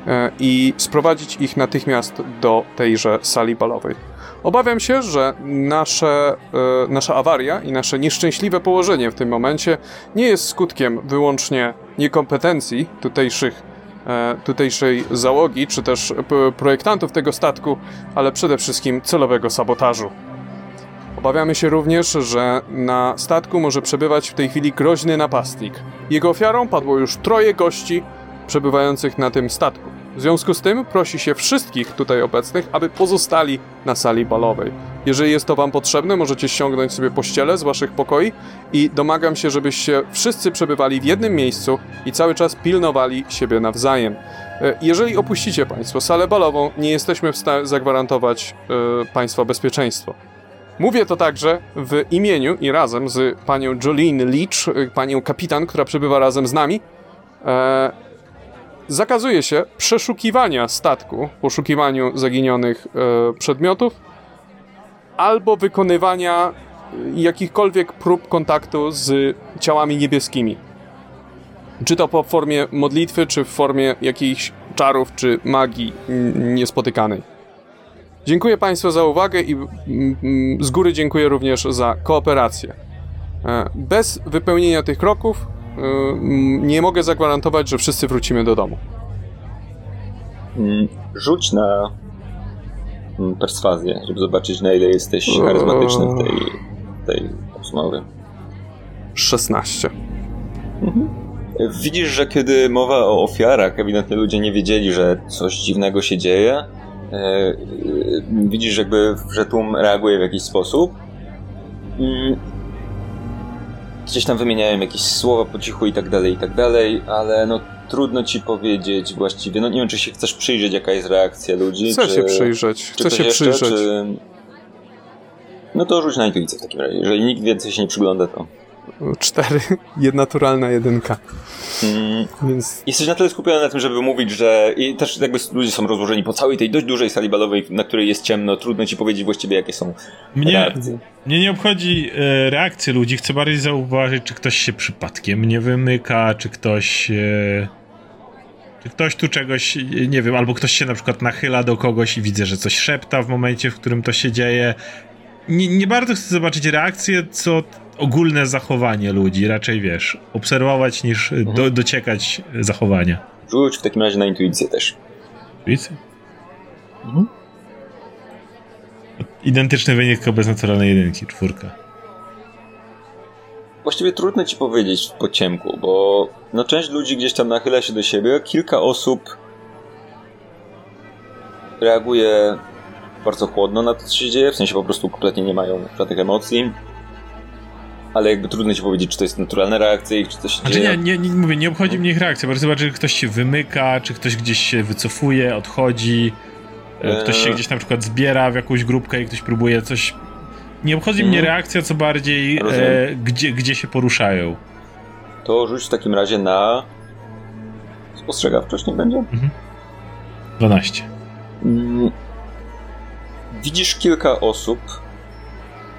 e, i sprowadzić ich natychmiast do tejże sali balowej. Obawiam się, że nasze, e, nasza awaria i nasze nieszczęśliwe położenie w tym momencie nie jest skutkiem wyłącznie niekompetencji tutejszych e, tutejszej załogi, czy też projektantów tego statku, ale przede wszystkim celowego sabotażu. Obawiamy się również, że na statku może przebywać w tej chwili groźny napastnik. Jego ofiarą padło już troje gości przebywających na tym statku. W związku z tym prosi się wszystkich tutaj obecnych, aby pozostali na sali balowej. Jeżeli jest to Wam potrzebne, możecie ściągnąć sobie pościele z Waszych pokoi i domagam się, żebyście wszyscy przebywali w jednym miejscu i cały czas pilnowali siebie nawzajem. E, Jeżeli opuścicie Państwo salę balową, nie jesteśmy w stanie zagwarantować e, Państwa bezpieczeństwo. Mówię to także w imieniu i razem z panią Jolene Leach, e, panią kapitan, która przebywa razem z nami. Zakazuje się przeszukiwania statku, poszukiwaniu zaginionych e, przedmiotów, albo wykonywania e, jakichkolwiek prób kontaktu z ciałami niebieskimi. Czy to po formie modlitwy, czy w formie jakichś czarów, czy magii niespotykanej. Dziękuję Państwu za uwagę i z góry dziękuję również za kooperację. E, Bez wypełnienia tych kroków nie mogę zagwarantować, że wszyscy wrócimy do domu. Mm, Rzuć na mm, perswazję, żeby zobaczyć na ile jesteś charyzmatyczny w tej, tej rozmowie. 16. Widzisz, że kiedy mowa o ofiarach, ewidentnie ludzie nie wiedzieli, że coś dziwnego się dzieje. E, e, Widzisz, jakby, że tłum reaguje w jakiś sposób. Gdzieś tam wymieniałem jakieś słowa po cichu i tak dalej, i tak dalej, ale no trudno ci powiedzieć właściwie. No nie wiem, czy się chcesz przyjrzeć, jaka jest reakcja ludzi. Chcę czy, się przyjrzeć. Chcę się jeszcze, przyjrzeć. Czy... No to rzuć na intuicję w takim razie. Jeżeli nikt więcej się nie przygląda, to... 4. Naturalna jedynka. Mm. Więc Jesteś na tyle skupiony na tym, żeby mówić, że i też jakby ludzie są rozłożeni po całej tej dość dużej sali balowej, na której jest ciemno, trudno ci powiedzieć właściwie jakie są Mnie, reakcje. mnie nie obchodzi e, reakcje ludzi, chcę bardziej zauważyć, czy ktoś się przypadkiem nie wymyka, czy ktoś... E, czy ktoś tu czegoś, nie wiem, albo ktoś się na przykład nachyla do kogoś i widzę, że coś szepta w momencie, w którym to się dzieje. Nie, nie bardzo chcę zobaczyć reakcję, co ogólne zachowanie ludzi, raczej wiesz, obserwować niż e, do, dociekać zachowania. Rzuć w takim razie na intuicję też. Widzicie? Identyczny wynik tylko bez naturalnej jedynki, czwórka. Właściwie trudno ci powiedzieć po ciemku, bo no część ludzi gdzieś tam nachyla się do siebie, kilka osób reaguje bardzo chłodno na to, co się dzieje, w sensie po prostu kompletnie nie mają żadnych emocji. Ale jakby trudno ci powiedzieć, czy to jest naturalna reakcja ich, czy coś się Znaczy dzieje. nie, nie, nie mówię, nie obchodzi mnie ich reakcja, bardzo zobaczę, czy ktoś się wymyka, czy ktoś gdzieś się wycofuje, odchodzi, e, ktoś się Eee. gdzieś na przykład zbiera w jakąś grupkę i ktoś próbuje coś... Nie obchodzi mnie Mhm. reakcja, co bardziej e, gdzie, gdzie się poruszają. To rzuć w takim razie na spostrzegawczość, nie będzie? 12. Mm, Widzisz kilka osób,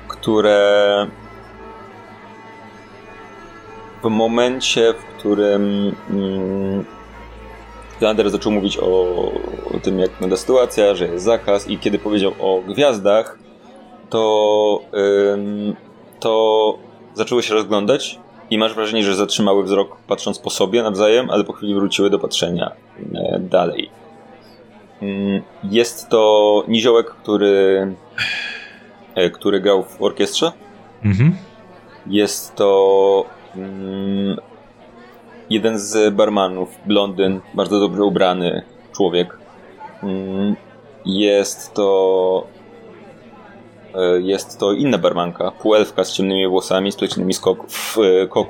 które w momencie, w którym mm, Lander zaczął mówić o, tym, jak wygląda sytuacja, że jest zakaz i kiedy powiedział o gwiazdach, to, to zaczęły się rozglądać i masz wrażenie, że zatrzymały wzrok patrząc po sobie nawzajem, ale po chwili wróciły do patrzenia e, dalej. Mm, Jest to niziołek, który, e, który grał w orkiestrze. Mhm. Jest to mm, jeden z barmanów, blondyn, bardzo dobrze ubrany człowiek. Mm, Jest to e, jest to inna barmanka, półelfka z ciemnymi włosami, z kok, w, e, kok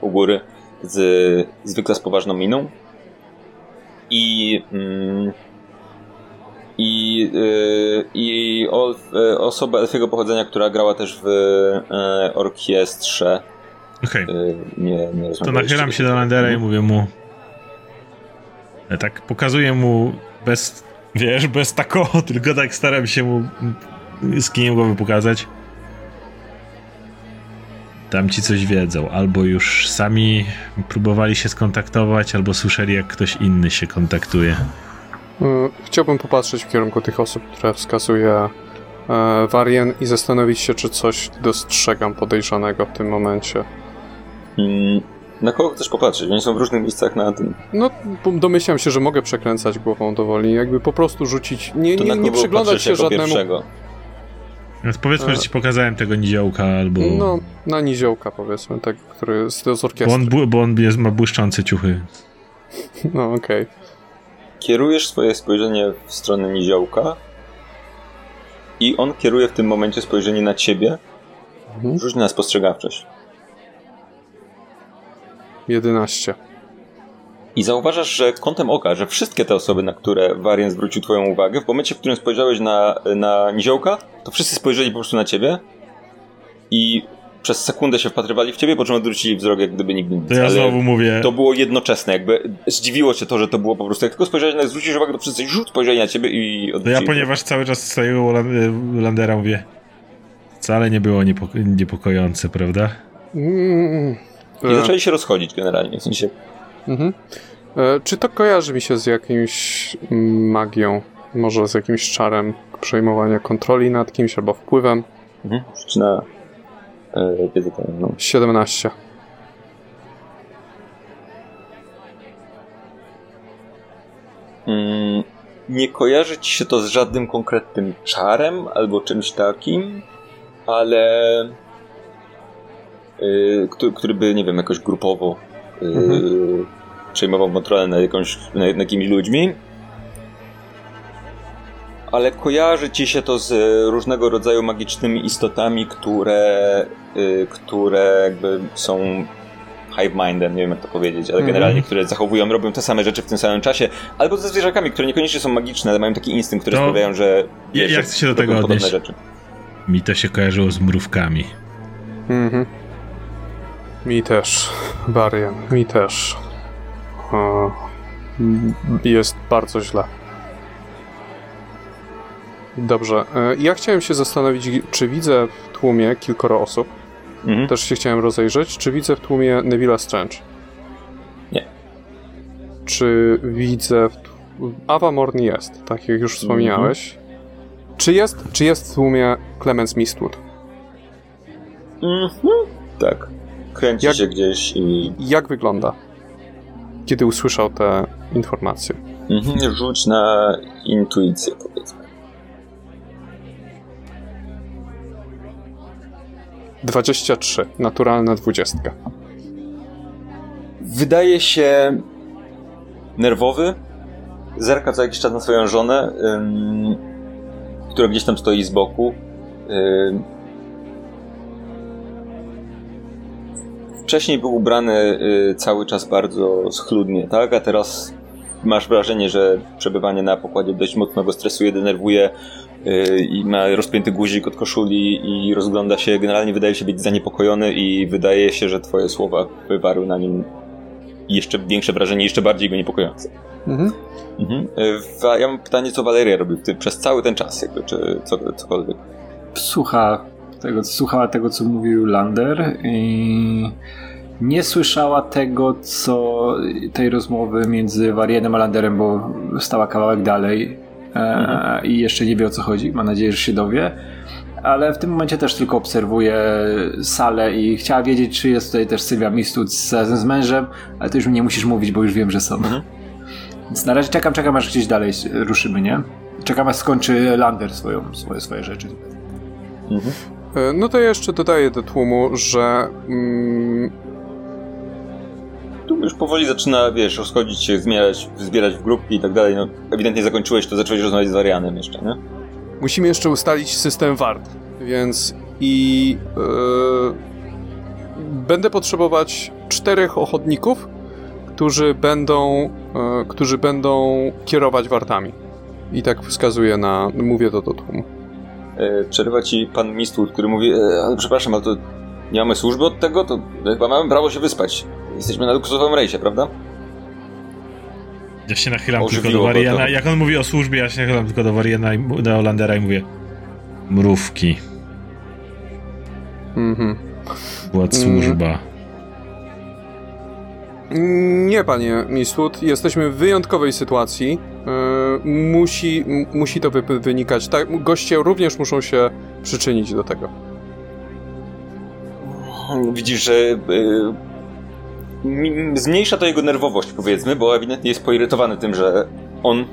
u góry, z zwykle z poważną miną. I mm, I, yy, i o, y, osoba elfiego pochodzenia, która grała też w y, orkiestrze. Okej. Y, nie, nie To nachylam się do Landera i mówię mu. Ja tak pokazuję mu bez, wiesz, bez tako, [LAUGHS] tylko tak staram się mu z kiniem głowy pokazać. Tam ci coś wiedzą, albo już sami próbowali się skontaktować, albo słyszeli, jak ktoś inny się kontaktuje. E, Chciałbym popatrzeć w kierunku tych osób, które wskazuje e, Warien i zastanowić się, czy coś dostrzegam podejrzanego w tym momencie. Mm, Na kogo chcesz popatrzeć? Oni są w różnych miejscach na tym. No, bo domyślam się, że mogę przekręcać głową dowoli, jakby po prostu rzucić, nie, nie, nie przyglądać się żadnemu... pierwszego? Więc powiedzmy, że ci pokazałem tego niziołka, albo... No, na niziołka powiedzmy, tak, który z, z bo orkiestry. on, bu- bo on jest, ma błyszczące ciuchy. No, okej. Kierujesz swoje spojrzenie w stronę niziołka i on kieruje w tym momencie spojrzenie na ciebie. Mhm. Rzuć na spostrzegawczość. 11. I zauważasz, że kątem oka, że wszystkie te osoby, na które Varian zwrócił twoją uwagę, w momencie, w którym spojrzałeś na, na niziołka, to wszyscy spojrzeli po prostu na ciebie i przez sekundę się wpatrywali w ciebie, po czym odwrócili wzrok, jak gdyby nigdy nic. To ja znowu mówię... to było jednoczesne, jakby zdziwiło cię to, że to było po prostu, jak tylko spojrzałeś na zwrócisz uwagę, to wszyscy rzut spojrzeli na ciebie i To ja, odwrócili ponieważ cały czas swojego Lan- Landera mówię, wcale nie było niepoko- niepokojące, prawda? Mm, I zaczęli się rozchodzić generalnie, w sensie mhm. e, czy to kojarzy mi się z jakimś magią? Może z jakimś czarem przejmowania kontroli nad kimś albo wpływem? mhm. na e, wiedzę tajemną. 17. Mm, nie kojarzy ci się to z żadnym konkretnym czarem albo czymś takim, ale y, który, który by, nie wiem, jakoś grupowo y, Mhm. przejmował kontrolę nad, jakąś, nad jakimiś ludźmi. Ale kojarzy ci się to z y, różnego rodzaju magicznymi istotami, które, y, które jakby są hive-mindem, nie wiem jak to powiedzieć, ale Mhm. generalnie, które zachowują, robią te same rzeczy w tym samym czasie, albo ze zwierzakami, które niekoniecznie są magiczne, ale mają taki instynkt, który To- sprawiają, że wiesz, ja że chcę się do tego podobne odnieść. rzeczy. Mi to się kojarzyło z mrówkami. Mhm. Mi też. Barian, mi też. E, jest bardzo źle. Dobrze. e, Ja chciałem się zastanowić, czy widzę w tłumie kilkoro osób. Mhm. Też się chciałem rozejrzeć. Czy widzę w tłumie Neville'a Strange? Nie. Czy widzę w Ava Morn jest, tak jak już wspomniałeś. Czy jest, czy jest w tłumie Clemens Mistwood? Mhm. Tak. Kręci Jak- się gdzieś i Jak wygląda, kiedy usłyszał te informacje? mhm. rzuć na intuicję, powiedzmy. 23, naturalna dwudziestka. Wydaje się nerwowy. Zerka co jakiś czas na swoją żonę, ym, która gdzieś tam stoi z boku. Ym. Wcześniej był ubrany y, cały czas bardzo schludnie, tak? A teraz masz wrażenie, że przebywanie na pokładzie dość mocno go stresuje, denerwuje i ma rozpięty guzik od koszuli i rozgląda się. Generalnie wydaje się być zaniepokojony i wydaje się, że twoje słowa wywarły na nim jeszcze większe wrażenie, jeszcze bardziej go niepokojące. Mhm. Mhm. Y, wa- Ja mam pytanie, co Waleria robi ty, przez cały ten czas, jakby, czy co, cokolwiek. Słucha tego, słuchała tego, co mówił Lander i nie słyszała tego, co tej rozmowy między Warienem a Landerem, bo stała kawałek dalej e, i jeszcze nie wie o co chodzi. Mam nadzieję, że się dowie. Ale w tym momencie też tylko obserwuje salę i chciała wiedzieć, czy jest tutaj też Sylwia Mistuc razem z mężem, ale to już mi nie musisz mówić, bo już wiem, że są. Więc na razie czekam, czekam, aż gdzieś dalej ruszymy, nie? Czekam, aż skończy Lander swoją, swoje, swoje rzeczy. Mhm. E, No to jeszcze dodaję do tłumu, że mm, Tu już powoli zaczyna, wiesz, rozchodzić się, zmierać, zbierać w grupki i tak dalej. No, ewidentnie zakończyłeś, to zacząłeś rozmawiać z Warianem jeszcze, nie? musimy jeszcze ustalić system wart, więc i e, będę potrzebować czterech ochotników, którzy będą, e, którzy będą kierować wartami. I tak wskazuję na, mówię to do tłumu. E, przerywa ci pan Mistwood, który mówi, ale przepraszam, ale to nie mamy służby od tego, to chyba mamy prawo się wyspać. Jesteśmy na luksusowym rejsie, prawda? Ja się nachylam Ożywiło tylko do. Wariana. Jak on mówi o służbie, ja się nachylam tylko do Wariana i do Olandera i mówię mrówki, Mhm. była służba. Nie, panie Mistwood, jesteśmy w wyjątkowej sytuacji. Yy, musi, musi to wy wynikać. Tak, goście również muszą się przyczynić do tego. Widzisz, że mi- zmniejsza to jego nerwowość, powiedzmy, bo ewidentnie jest poirytowany tym, że on,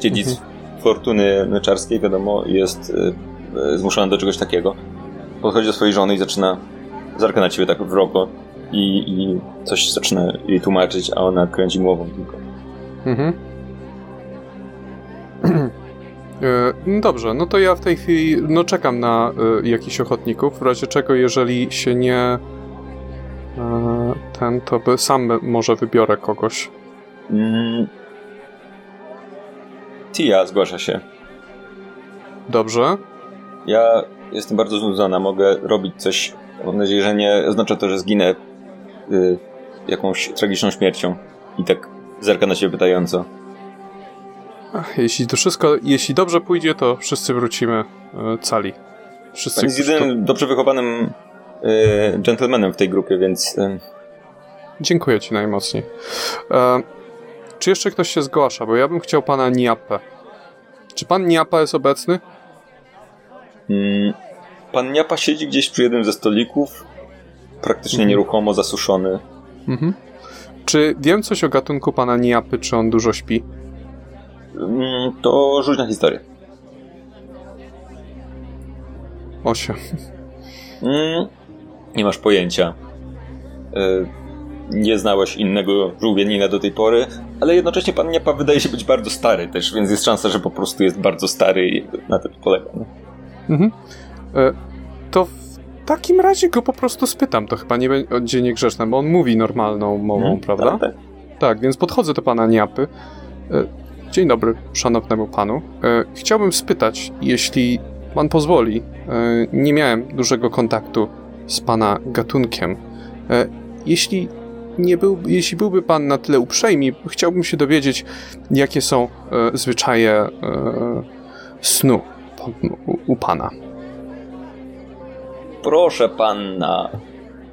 dziedzic fortuny mleczarskiej, wiadomo, jest e, e, zmuszony do czegoś takiego. Podchodzi do swojej żony i zaczyna zerka na ciebie tak wrogo i, i coś zaczyna jej tłumaczyć, a ona kręci głową tylko. Mhm. [CLEARS THROAT] E, no Dobrze, no to ja w tej chwili no czekam na e, jakichś ochotników, w razie czego jeżeli się nie e, ten, to by sam może wybiorę kogoś. Mm. Tia zgłasza się. Dobrze. Ja jestem bardzo znudzona, mogę robić coś. Mam nadzieję, że nie oznacza to, że zginę y, jakąś tragiczną śmiercią. I tak zerka na ciebie pytająco. Jeśli to wszystko, jeśli dobrze pójdzie, to wszyscy wrócimy e, cali. Wszyscy, Pan jest którzy to- jedynym dobrze wychowanym y, gentlemanem w tej grupie, więc y, Dziękuję ci najmocniej. E, czy jeszcze ktoś się zgłasza? Bo ja bym chciał pana Niapę. Czy pan Niapa jest obecny? mm, pan Niapa siedzi gdzieś przy jednym ze stolików, praktycznie Mhm. nieruchomo zasuszony. Mhm. Czy wiem coś o gatunku pana Niapy, czy on dużo śpi? Mm, to rzuć na historię. Osiem. Mm, nie masz pojęcia. Y, nie znałeś innego żółwienina do tej pory, ale jednocześnie pan Niapa wydaje się być bardzo stary też, więc jest szansa, że po prostu jest bardzo stary i na tym polega. No. Mhm. E, to w takim razie go po prostu spytam. To chyba nie będzie niegrzeczne, bo on mówi normalną mową, Mhm, prawda? Tak, tak. Tak, więc podchodzę do pana Niapy. E, Dzień dobry, szanownemu panu. E, Chciałbym spytać, jeśli pan pozwoli, e, nie miałem dużego kontaktu z pana gatunkiem. E, Jeśli nie był, jeśli byłby pan na tyle uprzejmi, chciałbym się dowiedzieć, jakie są zwyczaje snu u pana. Proszę panna.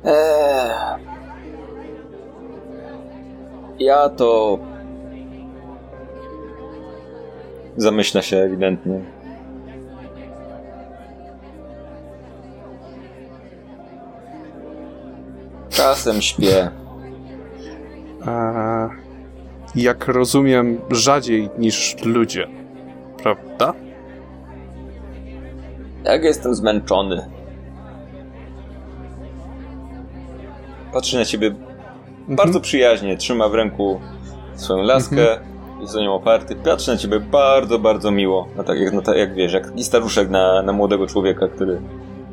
Eee, ja to. Zamyśla się ewidentnie. Czasem śpię. E, Jak rozumiem, rzadziej niż ludzie, prawda? Jak jestem zmęczony. Patrzy na ciebie bardzo przyjaźnie, trzyma w ręku swoją laskę, nią oparty. Patrzy na ciebie bardzo, bardzo miło. No tak jak, no tak jak wiesz, jak taki staruszek na, na młodego człowieka, który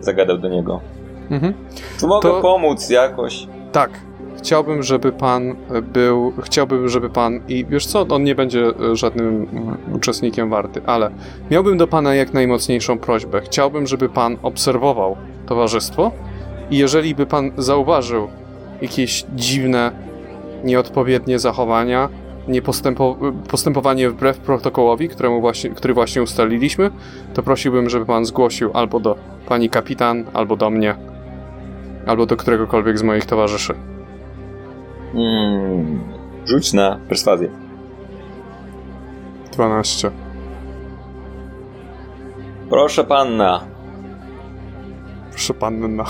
zagadał do niego. Mhm. Czy mogę To- pomóc jakoś? Tak. Chciałbym, żeby pan e, był. Chciałbym, żeby pan. I wiesz co, on nie będzie e, żadnym mm, uczestnikiem warty, ale miałbym do pana jak najmocniejszą prośbę. Chciałbym, żeby pan obserwował towarzystwo i jeżeli by pan zauważył jakieś dziwne, nieodpowiednie zachowania, nie postępo, postępowanie wbrew protokołowi, któremu właśnie, który właśnie ustaliliśmy, to prosiłbym, żeby pan zgłosił albo do pani kapitan, albo do mnie, albo do któregokolwiek z moich towarzyszy. Hmm, rzuć na perswazję. 12. Proszę panna, Proszę panna.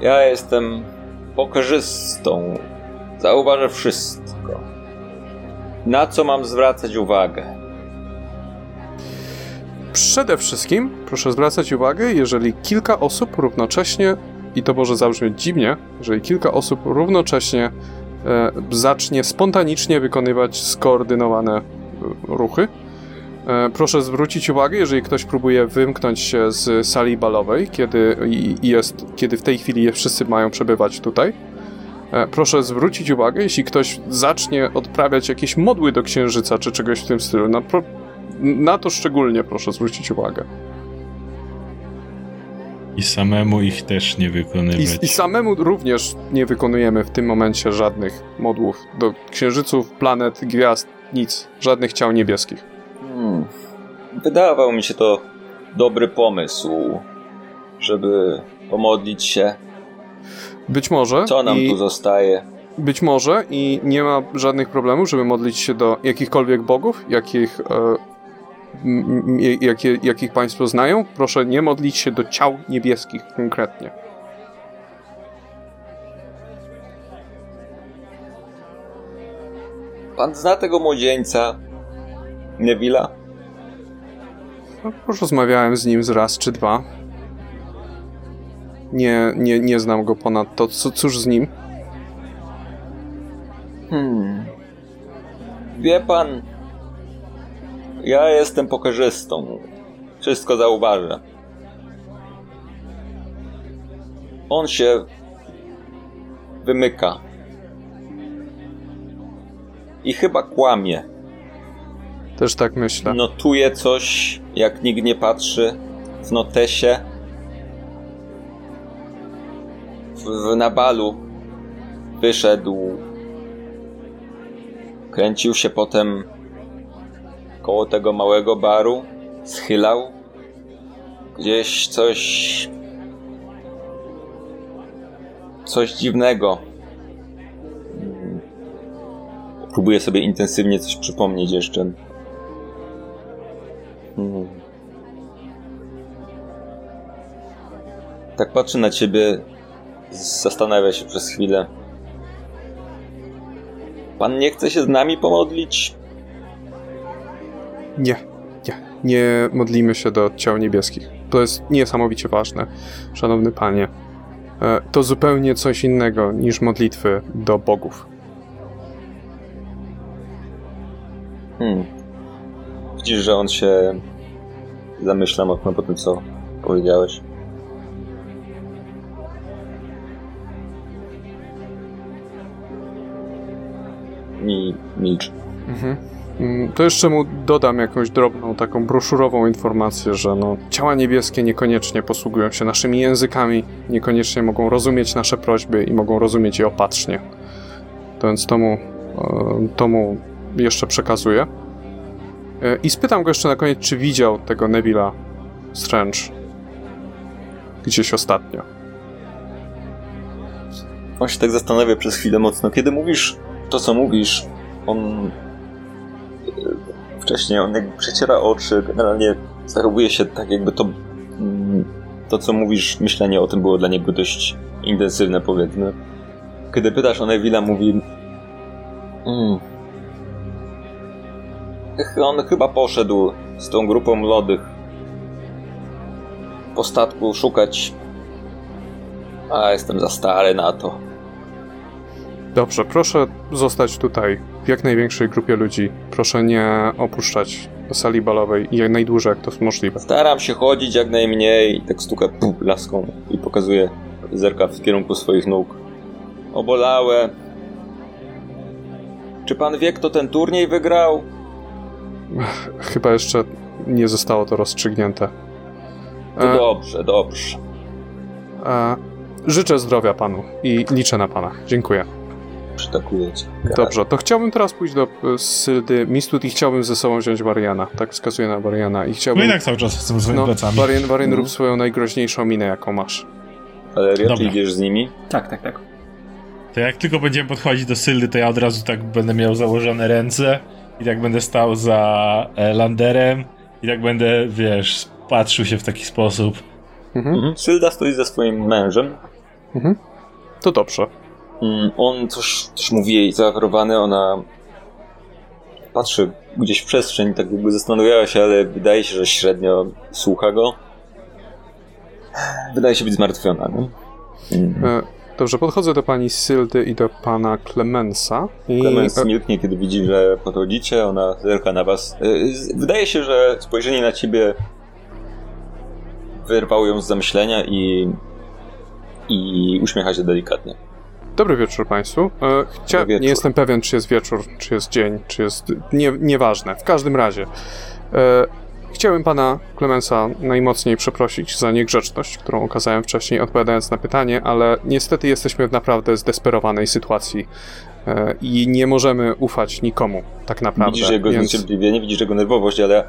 ja jestem pokerzystą. Zauważę wszystko. Na co mam zwracać uwagę? Przede wszystkim proszę zwracać uwagę, jeżeli kilka osób równocześnie, i to może zabrzmieć dziwnie, jeżeli kilka osób równocześnie e, zacznie spontanicznie wykonywać skoordynowane e, ruchy. E, proszę zwrócić uwagę, jeżeli ktoś próbuje wymknąć się z sali balowej, kiedy, i, i jest, kiedy w tej chwili wszyscy mają przebywać tutaj. E, proszę zwrócić uwagę, jeśli ktoś zacznie odprawiać jakieś modły do księżyca czy czegoś w tym stylu. Na, pro, na to szczególnie proszę zwrócić uwagę. I samemu ich też nie wykonywać. I, I samemu również nie wykonujemy w tym momencie żadnych modłów do księżyców, planet, gwiazd, nic. Żadnych ciał niebieskich. Hmm. Wydawał mi się to dobry pomysł, żeby pomodlić się. Być może. Co nam i, tu zostaje? Być może i nie ma żadnych problemów, żeby modlić się do jakichkolwiek bogów, jakich, e, m, jakie, jakich państwo znają. Proszę nie modlić się do ciał niebieskich konkretnie. Pan zna tego młodzieńca? Neville'a? No, Rozmawiałem z nim z raz czy dwa. Nie, nie, nie znam go ponadto. Co, cóż z nim? Hmm. Wie pan, ja jestem pokerzystą. Wszystko zauważę. On się wymyka. I chyba kłamie. Też tak myślę. Notuje coś, jak nikt nie patrzy, w notesie. W, w Nabalu wyszedł. Kręcił się potem koło tego małego baru, schylał. Gdzieś coś. Coś dziwnego. Próbuję sobie intensywnie coś przypomnieć jeszcze. Hmm. Tak patrzy na ciebie, zastanawia się przez chwilę. Pan nie chce się z nami pomodlić? Nie, nie. Nie modlimy się do ciał niebieskich. To jest niesamowicie ważne, szanowny panie. E, To zupełnie coś innego niż modlitwy do bogów. Hmm. Widzisz, że on się zamyśla mocno po tym, co powiedziałeś. I milczy. Mhm. Mm, To jeszcze mu dodam jakąś drobną, taką broszurową informację, że no, ciała niebieskie niekoniecznie posługują się naszymi językami, niekoniecznie mogą rozumieć nasze prośby i mogą rozumieć je opatrznie. To więc to mu, e, to mu jeszcze przekazuję. E, I spytam go jeszcze na koniec, czy widział tego Neville'a Strange gdzieś ostatnio. On się tak zastanawia przez chwilę mocno. Kiedy mówisz to, co mówisz, on e, wcześniej on jakby przeciera oczy, generalnie zachowuje się tak, jakby to mm, to, co mówisz, myślenie o tym było dla niego dość intensywne, powiedzmy. Kiedy pytasz o Neville'a, mówi mm, on chyba poszedł z tą grupą młodych po statku szukać a jestem za stary na to. Dobrze, proszę zostać tutaj w jak największej grupie ludzi. Proszę nie opuszczać sali balowej i jak najdłużej, jak to możliwe. Staram się chodzić jak najmniej. Tak stuka pum, laską i pokazuje zerka w kierunku swoich nóg. Obolałe. Czy pan wie, kto ten turniej wygrał? Chyba jeszcze nie zostało to rozstrzygnięte. To E, dobrze, dobrze. e, życzę zdrowia panu i liczę na pana. Dziękuję. Przytakuję cię. Dobrze, to chciałbym teraz pójść do e, Syldy Mistut i chciałbym ze sobą wziąć Wariana. Tak wskazuję na Wariana i No chciałbym... i tak cały czas z tymi swoimi No, plecami. Warian, Warian rób swoją najgroźniejszą minę, jaką masz. Ale ty Dobra. idziesz z nimi? Tak, tak, tak. To jak tylko będziemy podchodzić do Syldy, to ja od razu tak będę miał założone ręce i tak będę stał za e, Landerem i tak będę, wiesz, patrzył się w taki sposób. Mhm. Mhm. Sylda stoi ze swoim mężem. Mhm. To dobrze. Mm, On coś, coś mówi jej zaoferowany, ona patrzy gdzieś w przestrzeń, tak jakby zastanawiała się, ale wydaje się, że średnio słucha go. Wydaje się być zmartwiona, nie? E, dobrze, podchodzę do pani Syldy i do pana Clemensa. I, Clemens e, milknie, kiedy widzi, że podchodzicie, ona zerka na was. Z- Wydaje się, że spojrzenie na ciebie wyrwało ją z zamyślenia i, i uśmiecha się delikatnie. Dobry wieczór Państwu. E, chcia... Wieczór. Nie jestem pewien, czy jest wieczór, czy jest dzień, czy jest. Nie, nieważne. W każdym razie. E, chciałem pana Clemensa najmocniej przeprosić za niegrzeczność, którą okazałem wcześniej, odpowiadając na pytanie, ale niestety jesteśmy w naprawdę zdesperowanej sytuacji e, i nie możemy ufać nikomu, tak naprawdę. Widzisz jego więc zniecierpliwienie, widzisz jego nerwowość, ale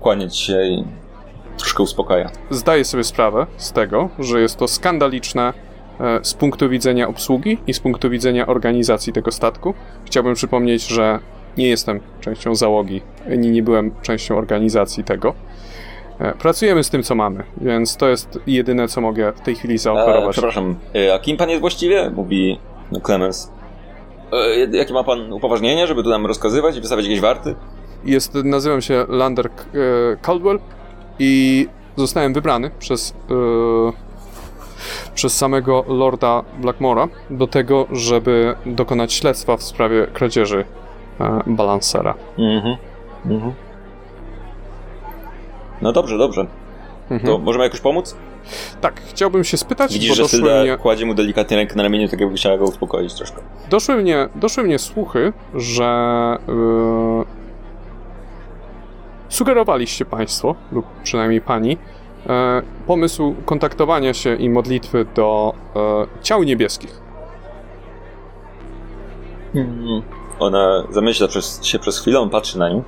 kłaniać się i troszkę uspokaja. zdaję sobie sprawę z tego, że jest to skandaliczne z punktu widzenia obsługi i z punktu widzenia organizacji tego statku. Chciałbym przypomnieć, że nie jestem częścią załogi, ani nie byłem częścią organizacji tego. E, Pracujemy z tym, co mamy, więc to jest jedyne, co mogę w tej chwili E, zaoferować. przepraszam, e, a kim pan jest właściwie? Mówi Clemens. E, jakie ma pan upoważnienie, żeby tu nam rozkazywać i wystawiać jakieś warty? Jest, nazywam się Lander e, Caldwell i zostałem wybrany przez, e, przez samego Lorda Blackmora do tego, żeby dokonać śledztwa w sprawie kradzieży e, balansera. Mhm. mhm. No dobrze, dobrze. Mhm. To możemy jakoś pomóc? Tak, chciałbym się spytać, Widzisz, bo że doszły Sylda mnie, kładzie mu delikatnie rękę na ramieniu, tak jakby chciała go uspokoić troszkę. doszły mnie, doszły mnie słuchy, że e, sugerowaliście Państwo, lub przynajmniej Pani, e, pomysł kontaktowania się i modlitwy do e, ciał niebieskich. Mhm. Ona zamyśla przez, się przez chwilę, on patrzy na nią.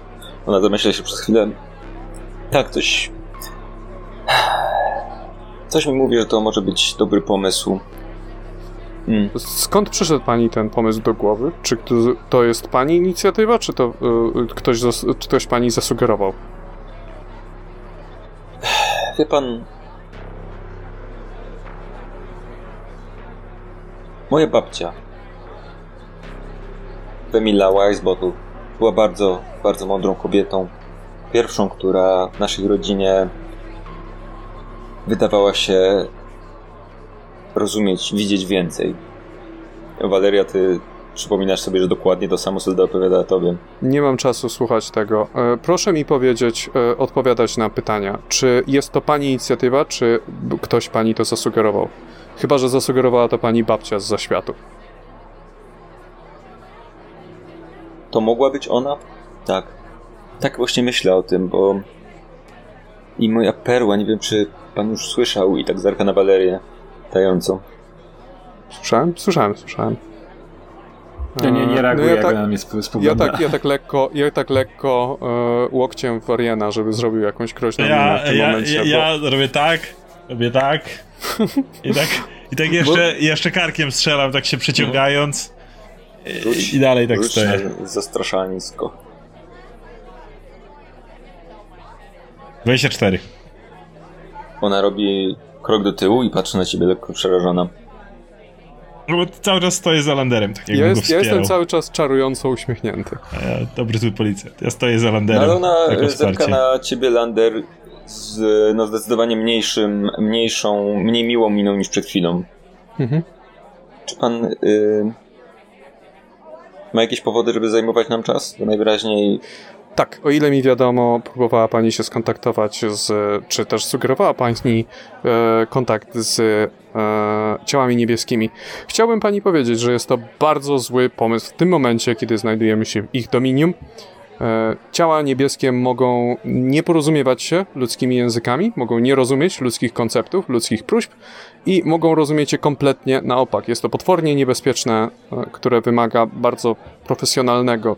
Ona zamyśla się przez chwilę. Tak, coś. Coś mi mówi, że to może być dobry pomysł. Mm. Skąd przyszedł Pani ten pomysł do głowy? Czy to, to jest Pani inicjatywa, czy to y, ktoś, ktoś Pani zasugerował? Pan. Moja babcia. Emila Wisebottle była bardzo, bardzo mądrą kobietą. Pierwszą, która w naszej rodzinie wydawała się rozumieć, widzieć więcej. Waleria, ty przypominasz sobie, że dokładnie to samo Sylda opowiada tobie. Nie mam czasu słuchać tego. E, Proszę mi powiedzieć, e, odpowiadać na pytania. Czy jest to Pani inicjatywa, czy ktoś Pani to zasugerował? Chyba, że zasugerowała to Pani babcia z zaświatu. To mogła być ona? Tak. Tak właśnie myślę o tym, bo i moja perła, nie wiem czy pan już słyszał i tak zerka na Walerię tającą. Słyszałem? Słyszałem, słyszałem. Ja nie, nie reaguję, no jak ja, tak, na mnie sp- ja spogląda. tak, ja tak lekko, ja tak lekko e, łokciem w Ariana, żeby zrobił jakąś groźną minę Ja, w tym ja, momencie. ja, bo... ja robię tak, robię tak [LAUGHS] i tak, i tak jeszcze, jeszcze karkiem strzelam, tak się przeciągając i, i dalej tak Rzuć stoję. na zastraszanisko. 24. Ona robi krok do tyłu i patrzy na ciebie lekko przerażona. No bo cały czas stoję za Landerem, tak jakbym Ja, go jest, ja jestem cały czas czarująco uśmiechnięty. Ja, dobry zły policjant. Ja stoję za Landerem. ale ona e, zerka na ciebie, Lander, z no, zdecydowanie mniejszym, mniejszą, mniej miłą miną niż przed chwilą. Mhm. Czy pan y, ma jakieś powody, żeby zajmować nam czas? Bo najwyraźniej Tak, o ile mi wiadomo, próbowała pani się skontaktować z, czy też sugerowała pani e, kontakt z e, ciałami niebieskimi. Chciałbym pani powiedzieć, że jest to bardzo zły pomysł w tym momencie, kiedy znajdujemy się w ich dominium. E, ciała niebieskie mogą nie porozumiewać się ludzkimi językami, mogą nie rozumieć ludzkich konceptów, ludzkich próśb i mogą rozumieć je kompletnie na opak. Jest to potwornie niebezpieczne, e, które wymaga bardzo profesjonalnego,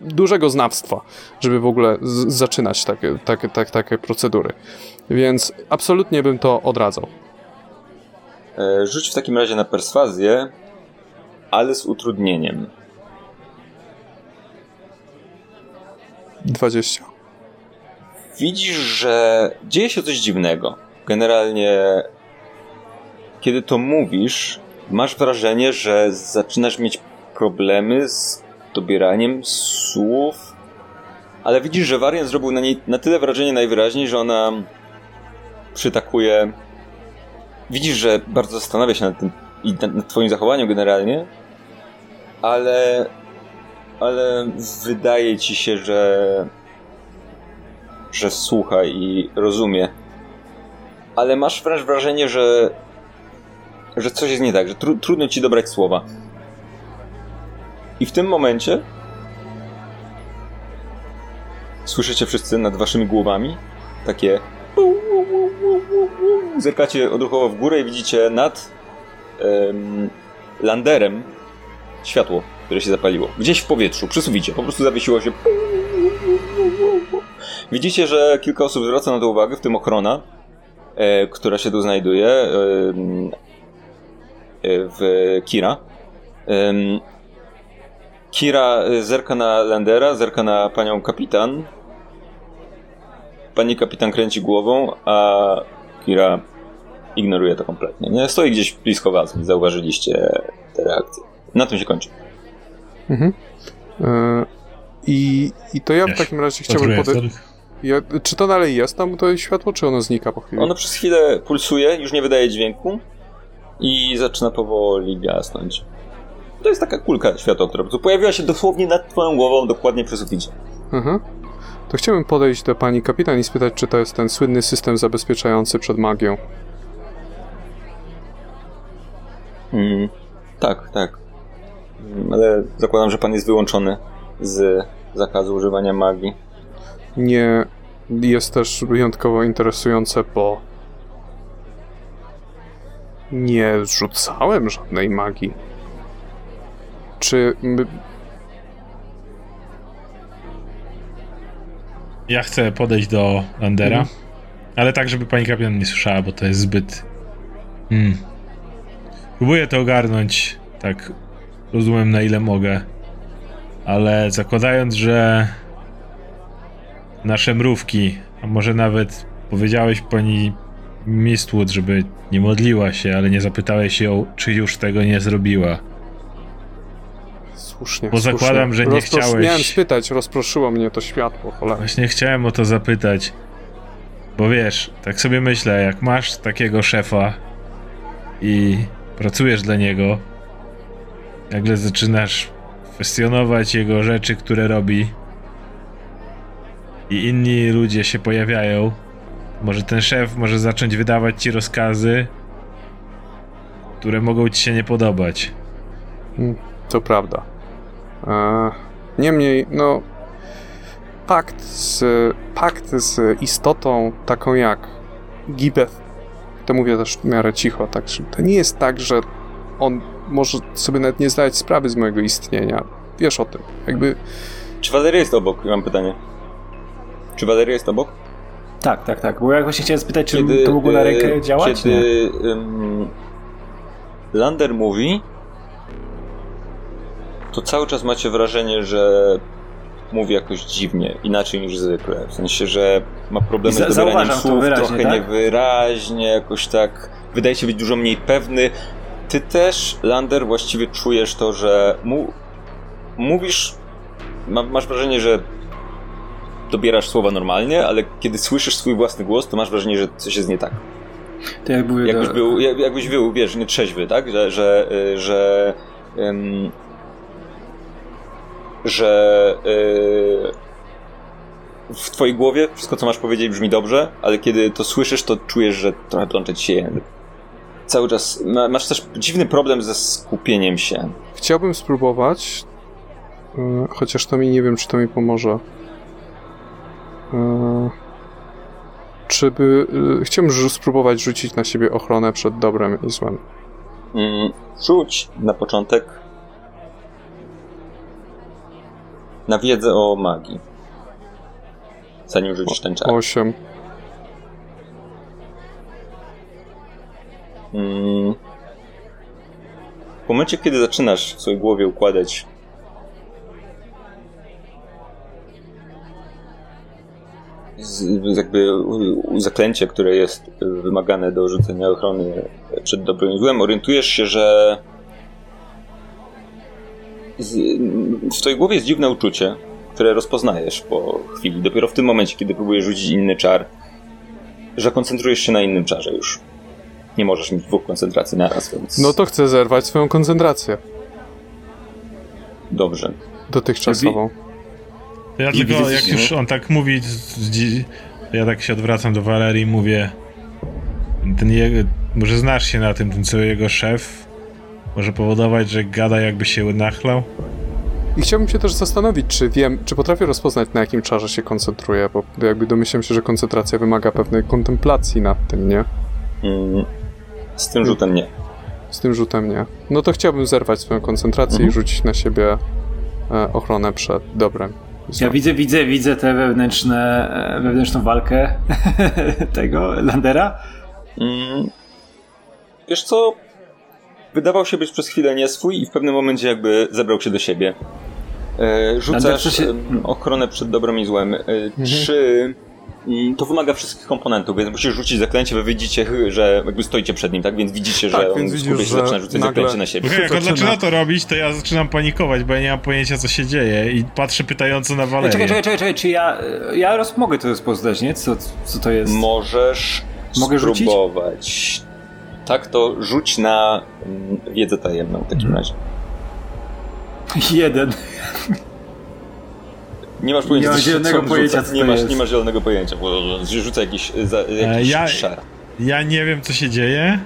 dużego znawstwa, żeby w ogóle zaczynać takie, takie, tak, takie procedury. Więc absolutnie bym to odradzał. e, rzuć w takim razie na perswazję, ale z utrudnieniem. 20. Widzisz, że dzieje się coś dziwnego. Generalnie, kiedy to mówisz, masz wrażenie, że zaczynasz mieć problemy z dobieraniem słów, ale widzisz, że wariant zrobił na niej na tyle wrażenie najwyraźniej, że ona przytakuje. Widzisz, że bardzo zastanawia się nad tym i nad, nad twoim zachowaniem generalnie, ale ale wydaje ci się, że że słucha i rozumie. Ale masz wręcz wrażenie, że że coś jest nie tak, że tru, trudno ci dobrać słowa. I w tym momencie słyszycie wszyscy nad waszymi głowami takie zerkacie odruchowo w górę i widzicie nad em, landerem światło, które się zapaliło. Gdzieś w powietrzu, przy suficie, po prostu zawiesiło się. Widzicie, że kilka osób zwraca na to uwagę, w tym ochrona, e, która się tu znajduje e, e, w Kira. Em, Kira e, zerka na Landera, zerka na panią kapitan. Pani kapitan kręci głową, a Kira ignoruje to kompletnie. Nie stoi gdzieś blisko was, zauważyliście te reakcje. Na tym się kończy. Mhm. E, I, I to ja w takim razie chciałbym podejść. Ja, czy to dalej jest tam to światło, czy ono znika po chwili? Ono przez chwilę pulsuje, już nie wydaje dźwięku i zaczyna powoli gasnąć. To jest taka kulka prostu pojawiła się dosłownie nad twoją głową, dokładnie przy suficie. Mhm. To chciałbym podejść do pani kapitan i spytać, czy to jest ten słynny system zabezpieczający przed magią. Mm, tak, tak. Mm, Ale zakładam, że pan jest wyłączony z zakazu używania magii. Nie jest też wyjątkowo interesujące, bo nie rzucałem żadnej magii. Czy. Ja chcę podejść do Landera, Mhm. ale tak, żeby pani kapitan nie słyszała, bo to jest zbyt... Hmm. Próbuję to ogarnąć, tak rozumiem na ile mogę, ale zakładając, że nasze mrówki, a może nawet powiedziałeś pani Mistwood, żeby nie modliła się, ale nie zapytałeś ją, czy już tego nie zrobiła. Słusznie, Bo słusznie. zakładam, że nie chciałeś- Miałem spytać, rozproszyło mnie to światło, cholera. Właśnie chciałem o to zapytać, bo wiesz, tak sobie myślę, jak masz takiego szefa i pracujesz dla niego, nagle zaczynasz kwestionować jego rzeczy, które robi i inni ludzie się pojawiają, może ten szef może zacząć wydawać ci rozkazy, które mogą ci się nie podobać. To prawda. Niemniej, no. Pakt z, pakt z istotą taką jak Gibeth, to mówię też w miarę cicho, tak, to nie jest tak, że on może sobie nawet nie zdać sprawy z mojego istnienia. Wiesz o tym. Jakby Czy Waleria jest obok? Mam pytanie. Czy Waleria jest obok? Tak, tak, tak. Bo ja właśnie chciałem spytać, czy to mogło na rękę e, działać? Kiedy Nie. ym, Lander mówi, to cały czas macie wrażenie, że mówi jakoś dziwnie, inaczej niż zwykle. W sensie, że ma problemy z dobieraniem słów, wyraźnie, trochę tak? niewyraźnie, jakoś tak. Wydaje się być dużo mniej pewny. Ty też, Lander, właściwie czujesz to, że mu, mówisz, ma, masz wrażenie, że dobierasz słowa normalnie, ale kiedy słyszysz swój własny głos, to masz wrażenie, że coś jest nie tak. To jak były Jakbyś do... był, jak- jakbyś był, wiesz, nietrzeźwy, tak? Że, że, y, że, ym, że y, w twojej głowie wszystko, co masz powiedzieć, brzmi dobrze, ale kiedy to słyszysz, to czujesz, że trochę plącze ci się język. Cały czas ma, masz też dziwny problem ze skupieniem się. chciałbym spróbować, e, chociaż to mi nie wiem, czy to mi pomoże. E, czy by. e, chciałbym spróbować rzucić na siebie ochronę przed dobrem i złem. Mm, rzuć na początek na wiedzę o magii. Zanim rzucisz ten czar. Osiem. Mm. W momencie, kiedy zaczynasz w swojej głowie układać jakby zaklęcie, które jest wymagane do rzucenia ochrony przed dobrym złem, orientujesz się, że w twojej głowie jest dziwne uczucie, które rozpoznajesz po chwili. Dopiero w tym momencie, kiedy próbujesz rzucić inny czar, że koncentrujesz się na innym czarze już. Nie możesz mieć dwóch koncentracji naraz, więc No to chcę zerwać swoją koncentrację dobrze. dotychczasową. Ja I tylko, widzisz, jak już on tak mówi, ja tak się odwracam do Valerii i mówię, ten, je, Może znasz się na tym, ten co jego szef może powodować, że gada jakby się nachlał? I chciałbym się też zastanowić, czy wiem, czy potrafię rozpoznać na jakim czarze się koncentruję, bo jakby domyślam się, że koncentracja wymaga pewnej kontemplacji nad tym, nie? Mm, z tym rzutem nie. Z tym rzutem nie. No to chciałbym zerwać swoją koncentrację Mhm. i rzucić na siebie e, ochronę przed dobrem. Ja widzę, widzę, widzę tę wewnętrzne, e, wewnętrzną walkę [LAUGHS] tego Landera. Mm, wiesz co? Wydawał się być przez chwilę nie swój i w pewnym momencie jakby zebrał się do siebie. E, rzucasz się- ochronę przed dobrem i złem. E, Czy mm, to wymaga wszystkich komponentów, więc musisz rzucić zaklęcie, wy widzicie, że jakby stoicie przed nim, tak? Więc widzicie, Tak, że więc on widzisz, się, że zaczyna rzucać nagle- zaklęcie na siebie. Jak on Zaczyna. to robić, to ja zaczynam panikować, bo ja nie mam pojęcia, co się dzieje i patrzę pytająco na Walerię. czekaj, czekaj, czekaj, czekaj, czy ja, ja roz, mogę to rozpoznać, nie? Co, co to jest? Możesz Mogę rzucić? Tak, to rzuć na mm, wiedzę tajemną w takim razie. Jeden. Nie masz pojęcia, Nie się- zielonego pojęcia, co nie masz, jest. nie masz zielonego pojęcia, bo rzuca jakiś, za, jakiś ja- szar. Ja nie wiem, co się dzieje.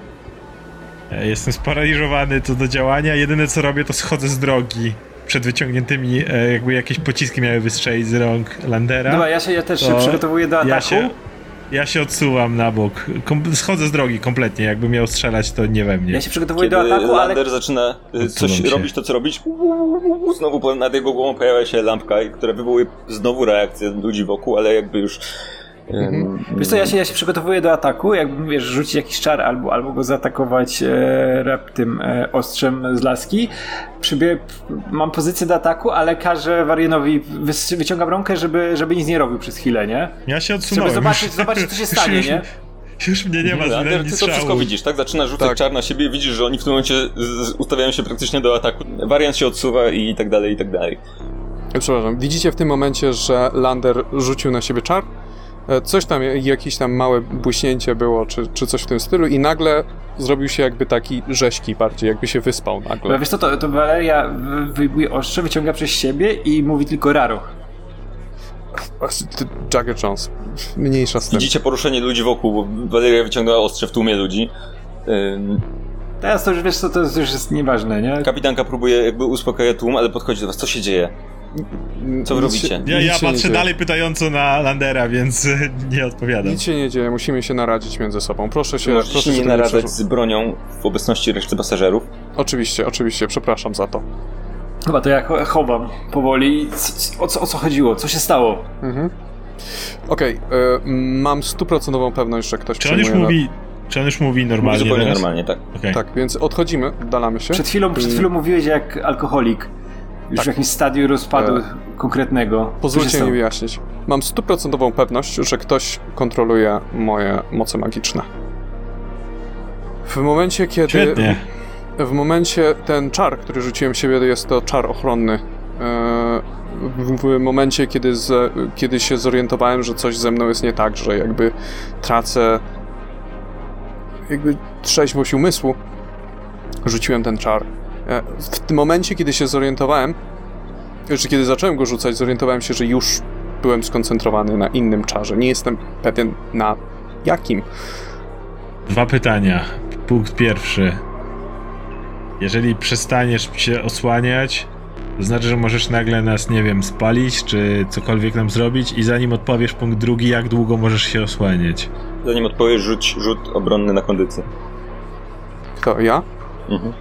E, Jestem sparaliżowany co do działania. Jedyne, co robię, to schodzę z drogi. Przed wyciągniętymi, e, jakby jakieś pociski miały wystrzelić z rąk Landera. Dobra, ja się ja też się To przygotowuję do ataku. ja się, ja się odsuwam na bok. Kom schodzę z drogi kompletnie. Jakby miał strzelać, to nie we mnie. Ja się przygotowuję Kiedy do ataku, ale Lander zaczyna y, coś Odsuwam się. robić, to co robić, znowu nad jego głową pojawia się lampka, która wywołuje znowu reakcję ludzi wokół, ale jakby już... ym, Wiesz co, ja się, ja się przygotowuję do ataku, jakbym wiesz, rzucić jakiś czar albo, albo go zaatakować e, rap tym e, ostrzem z laski. Przybie, mam pozycję do ataku, ale każę Warienowi, wys, wyciągam rąkę, żeby, żeby nic nie robił przez chwilę, nie? Ja się odsunąłem. Żeby zobaczyć- zobaczyć, co się stanie, już, nie? Już mnie nie ma, Lander, zmieniam ty nic to wszystko widzisz, tak? Zaczyna rzucać Tak. czar na siebie, widzisz, że oni w tym momencie z- z- ustawiają się praktycznie do ataku. Wariant się odsuwa i tak dalej, i tak dalej. Przepraszam, widzicie w tym momencie, że Lander rzucił na siebie czar? E, Coś tam, jakieś tam małe błyśnięcie było, czy, czy coś w tym stylu i nagle zrobił się jakby taki rzeźki bardziej, jakby się wyspał nagle. wiesz co, to, to Valeria wy- wyjmuje ostrze, wyciąga przez siebie i mówi tylko Raroch. Ty- Jagger Jones, mniejsza z tym. Widzicie poruszenie ludzi wokół, bo Valeria wyciągnęła ostrze w tłumie ludzi. Ym, Teraz to już wiesz co, to już jest nieważne, nie? Kapitanka próbuje jakby uspokajać tłum, ale podchodzi do was. Co się dzieje? Co wy robicie? się- Ja, ja patrzę dzieje. dalej pytająco na Landera, więc [LAUGHS] nie odpowiadam. Nic się nie dzieje, musimy się naradzić między sobą. Proszę się, Możecie proszę się przerzu- z bronią w obecności reszty pasażerów. Oczywiście, oczywiście, przepraszam za to. Chyba to ja cho- chowam powoli. O co, o co chodziło? Co się stało? Mhm. Okej, e, mam stuprocentową pewność, że ktoś Czy on już mówi, czy on już mówi Mówi normalnie zupełnie teraz? normalnie, tak. Na... Tak, więc odchodzimy, oddalamy się. Przed chwilą, przed chwilą mówiłeś jak alkoholik. Już Tak. w jakimś stadium rozpadu E, konkretnego. Pozwólcie mi wyjaśnić. Mam stuprocentową pewność, że ktoś kontroluje moje moce magiczne. W momencie, kiedy. Świetnie. W momencie ten czar, który rzuciłem w siebie, jest to czar ochronny. E, W, w momencie, kiedy, z, kiedy się zorientowałem, że coś ze mną jest nie tak, że jakby tracę jakby trzeźwość umysłu, rzuciłem ten czar. E, W tym momencie, kiedy się zorientowałem, że kiedy zacząłem go rzucać, zorientowałem się, że już byłem skoncentrowany na innym czarze. Nie jestem pewien na jakim. Dwa pytania. Punkt pierwszy. Jeżeli przestaniesz się osłaniać, to znaczy, że możesz nagle nas, nie wiem, spalić, czy cokolwiek nam zrobić i zanim odpowiesz punkt drugi, jak długo możesz się osłaniać? Zanim odpowiesz, rzuć rzut obronny na kondycję. Kto? Ja? Mhm.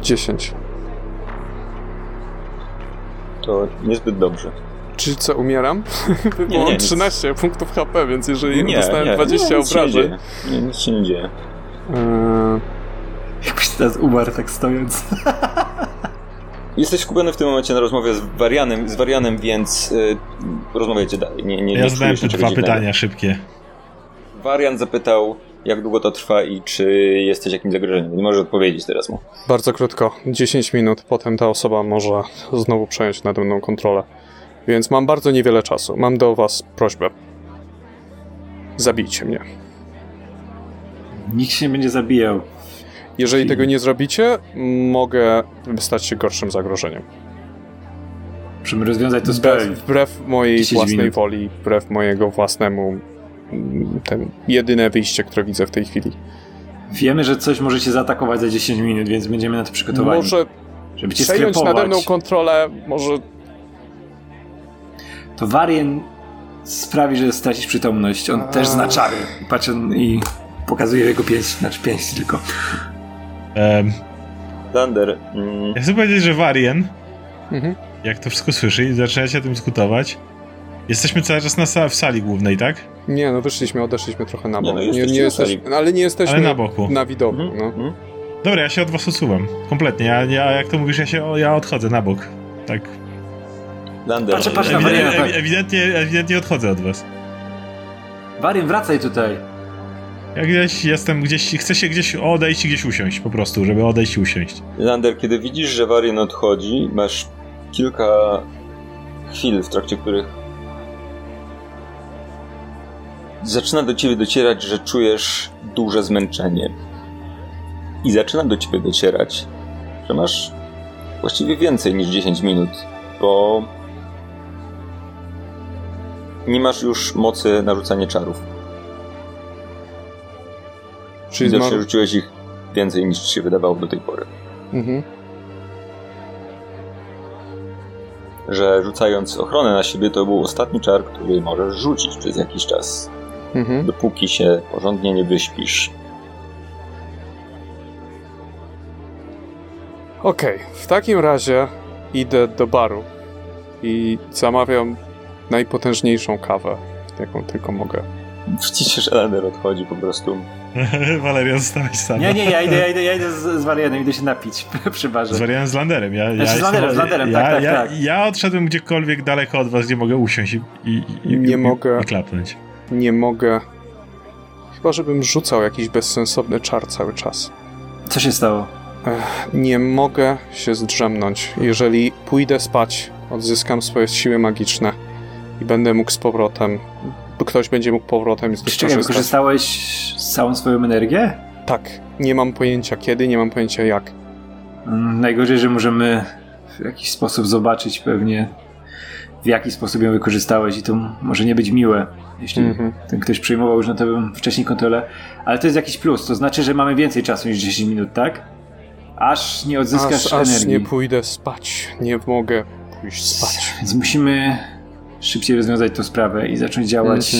10. To niezbyt dobrze. Czyli co, umieram? [LAUGHS] Bo Nie, nie, mam nic. 13 punktów HP, więc jeżeli dostałem nie, 20 nie, nic nie obrażeń... dzieje. Nie, nic się nie dzieje. Eee, Jakbyś teraz umarł tak stojąc. [LAUGHS] Jesteś skupiony w tym momencie na rozmowie z Warianem, z Warianem więc y, rozmawiajcie dalej. Nie, nie, Ja nie zadałem te dwa dziwnego. pytania szybkie. Warian zapytał, jak długo to trwa i czy jesteś jakimś zagrożeniem. Nie możesz odpowiedzieć teraz mu. bardzo krótko, 10 minut, potem ta osoba może znowu przejąć nade mną kontrolę. Więc mam bardzo niewiele czasu. Mam do was prośbę. Zabijcie mnie. Nikt się nie będzie zabijał. Jeżeli tego nie zrobicie, mogę stać się gorszym zagrożeniem. Musimy rozwiązać to Wbrew, sprawę. wbrew mojej 10 własnej minut. woli, wbrew mojego własnemu ten jedyne wyjście, które widzę w tej chwili. Wiemy, że coś możecie zaatakować za 10 minut, więc będziemy na to przygotowani. Może żeby cię przejąć sklepować. nade mną kontrolę, może... To Warien sprawi, że stracisz przytomność. On A. też zna czary. Patrzę i pokazuje jego pięść, znaczy pięść tylko. Em, Lander, mm, ja chcę powiedzieć, że Warien, Mhm. jak to wszystko słyszy i zaczynacie o tym dyskutować, jesteśmy cały czas na w sali głównej, tak? Nie, no wyszliśmy, odeszliśmy trochę na Nie, bok. no Nie, jesteście nie sali. ale nie jesteśmy Ale na boku. na widoku. mhm, No. mhm. Dobra, ja się od was usuwam. Kompletnie. Ja, ja jak to mówisz, ja się ja odchodzę na bok. Tak. Lander, Patrzę, patrzę Ewidentnie, tak. ewidentnie, ewidentnie odchodzę od was. Warien, wracaj tutaj. Ja gdzieś jestem, gdzieś, chcę się gdzieś odejść i gdzieś usiąść, po prostu, żeby odejść i usiąść. Lander, kiedy widzisz, że Warien odchodzi, masz kilka chwil, w trakcie których zaczyna do ciebie docierać, że czujesz duże zmęczenie. I zaczyna do ciebie docierać, że masz właściwie więcej niż 10 minut, bo nie masz już mocy na rzucanie czarów. Czyli Widocznie zmarł... rzuciłeś ich więcej niż ci się wydawało do tej pory. Mhm. że rzucając ochronę na siebie, to był ostatni czar, który możesz rzucić przez jakiś czas, Mhm. dopóki się porządnie nie wyśpisz. Okej, w takim razie idę do baru i zamawiam najpotężniejszą kawę, jaką tylko mogę. Widzicie, że Lander odchodzi po prostu. [LAUGHS] Waleria, zostałeś sam. Nie, nie, ja idę, ja idę, ja idę z, z Warienem, idę się napić [LAUGHS] przy barze. Z Warianem z Landerem. Ja, ja, Znaczy z Landerem, z Landerem, ja, tak, tak, ja, tak. Ja odszedłem gdziekolwiek daleko od was, gdzie mogę usiąść i, i, i, Nie i, mogę. i klapnąć. Nie mogę. Chyba, żebym rzucał jakiś bezsensowny czar cały czas. Co się stało? Nie mogę się zdrzemnąć. Jeżeli pójdę spać, odzyskam swoje siły magiczne i będę mógł z powrotem. Ktoś będzie mógł powrotem z nich korzystać. wykorzystałeś całą swoją energię? Tak, nie mam pojęcia kiedy, nie mam pojęcia jak. Mm, Najgorzej, że możemy w jakiś sposób zobaczyć pewnie w jaki sposób ją wykorzystałeś i to może nie być miłe, jeśli Mhm. ten ktoś przyjmował już na tobie wcześniej kontrolę, ale to jest jakiś plus, to znaczy, że mamy więcej czasu niż 10 minut, tak? Aż nie odzyskasz Aż, aż energii. nie pójdę spać. Nie mogę pójść spać. Więc musimy szybciej rozwiązać tę sprawę i zacząć działać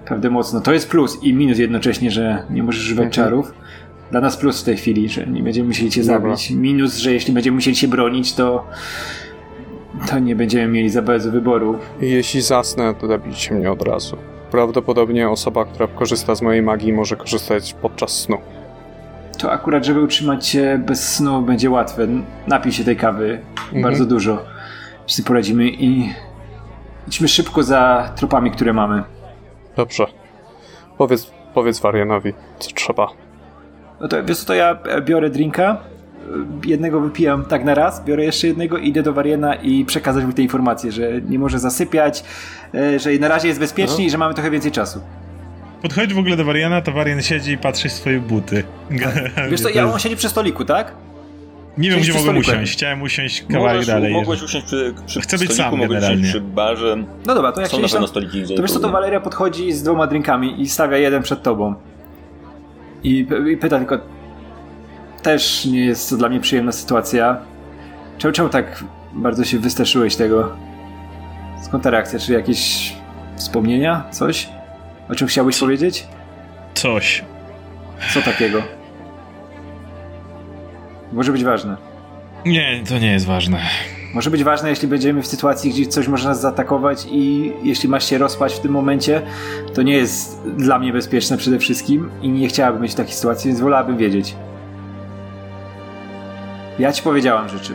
naprawdę mocno. To jest plus i minus jednocześnie, że nie możesz używać Mhm. czarów. Dla nas plus w tej chwili, że nie będziemy musieli cię Dobra. zabić. Minus, że jeśli będziemy musieli się bronić, to to nie będziemy mieli za bardzo wyboru. Jeśli zasnę, to zabijcie mnie od razu. Prawdopodobnie osoba, która korzysta z mojej magii, może korzystać podczas snu. To akurat, żeby utrzymać się bez snu będzie łatwe. Napij się tej kawy Mhm. bardzo dużo. Sobie poradzimy i idźmy szybko za tropami, które mamy. Dobrze. Powiedz, powiedz Warianowi, co trzeba. No to wiesz co, to ja biorę drinka, jednego wypijam tak na raz, biorę jeszcze jednego, idę do Wariena i przekazać mu te informacje, że nie może zasypiać, e, że na razie jest bezpiecznie i że mamy trochę więcej czasu. Podchodzisz w ogóle do Wariana, to Warian siedzi i patrzy w swoje buty. [LAUGHS] Wiesz co, ja, on siedzi przy stoliku, tak? Nie wiem, gdzie mogłem usiąść. Chciałem usiąść kawałek Możesz, dalej. Mogłeś usiąść przy, przy Chcę być stoliku, sam generalnie. przy barze. No dobra, to jak Są na pewno stoliki to wiesz co, to. Valeria podchodzi z dwoma drinkami i stawia jeden przed tobą. I, i pyta tylko, też nie jest to dla mnie przyjemna sytuacja. Czemu, czemu tak bardzo się wystraszyłeś tego? Skąd ta reakcja? Czy jakieś wspomnienia? Coś? O czym chciałbyś powiedzieć? Coś. Co takiego? Może być ważne. Nie, to nie jest ważne. Może być ważne, jeśli będziemy w sytuacji, gdzie coś może nas zaatakować i jeśli masz się rozpaść w tym momencie, to nie jest dla mnie bezpieczne przede wszystkim i nie chciałabym mieć takiej sytuacji, więc wolałabym wiedzieć. Ja ci powiedziałam rzeczy.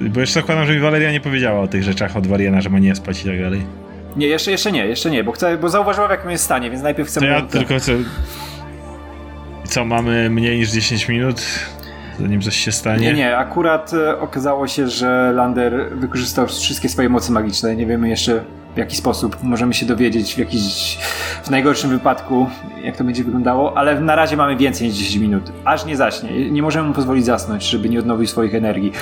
Bo jeszcze zakładam, że mi Waleria nie powiedziała o tych rzeczach od Wariana, że ma nie spać i tak dalej. Nie, jeszcze, jeszcze nie, jeszcze nie, bo chcę, bo zauważyła w jakim jest stanie, więc najpierw chcę... To ja tylko chcę... Co, mamy mniej niż 10 minut? Zanim coś się stanie? Nie, nie, akurat e, okazało się, że Lander wykorzystał wszystkie swoje mocy magiczne. Nie wiemy jeszcze w jaki sposób. Możemy się dowiedzieć w jakiś, w najgorszym wypadku, jak to będzie wyglądało, ale na razie mamy więcej niż 10 minut. Aż nie zaśnie. Nie możemy mu pozwolić zasnąć, żeby nie odnowił swoich energii.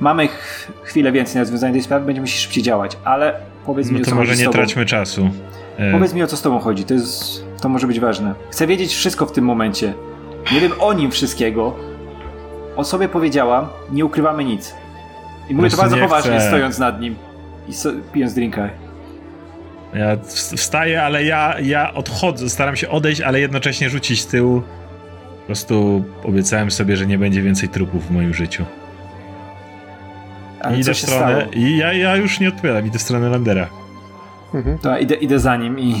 Mamy ch- chwilę więcej na rozwiązanie tej sprawy, będziemy musieli szybciej działać, ale powiedz mi No o to co może chodzi z nie tobą. traćmy czasu. E, Powiedz mi o co z tobą chodzi, to jest, to może być ważne. Chcę wiedzieć wszystko w tym momencie. Nie wiem o nim wszystkiego. O sobie powiedziałam, nie ukrywamy nic. I mówię to bardzo nie poważnie, chcę. stojąc nad nim i so, pijąc drinka. Ja w- wstaję, ale ja, ja odchodzę, staram się odejść, ale jednocześnie rzucić z tyłu. Po prostu obiecałem sobie, że nie będzie więcej trupów w moim życiu. Ale I co idę w się stronę. stało? I ja, ja już nie odpowiadam, idę w stronę Landera. Mhm. To idę, idę za nim i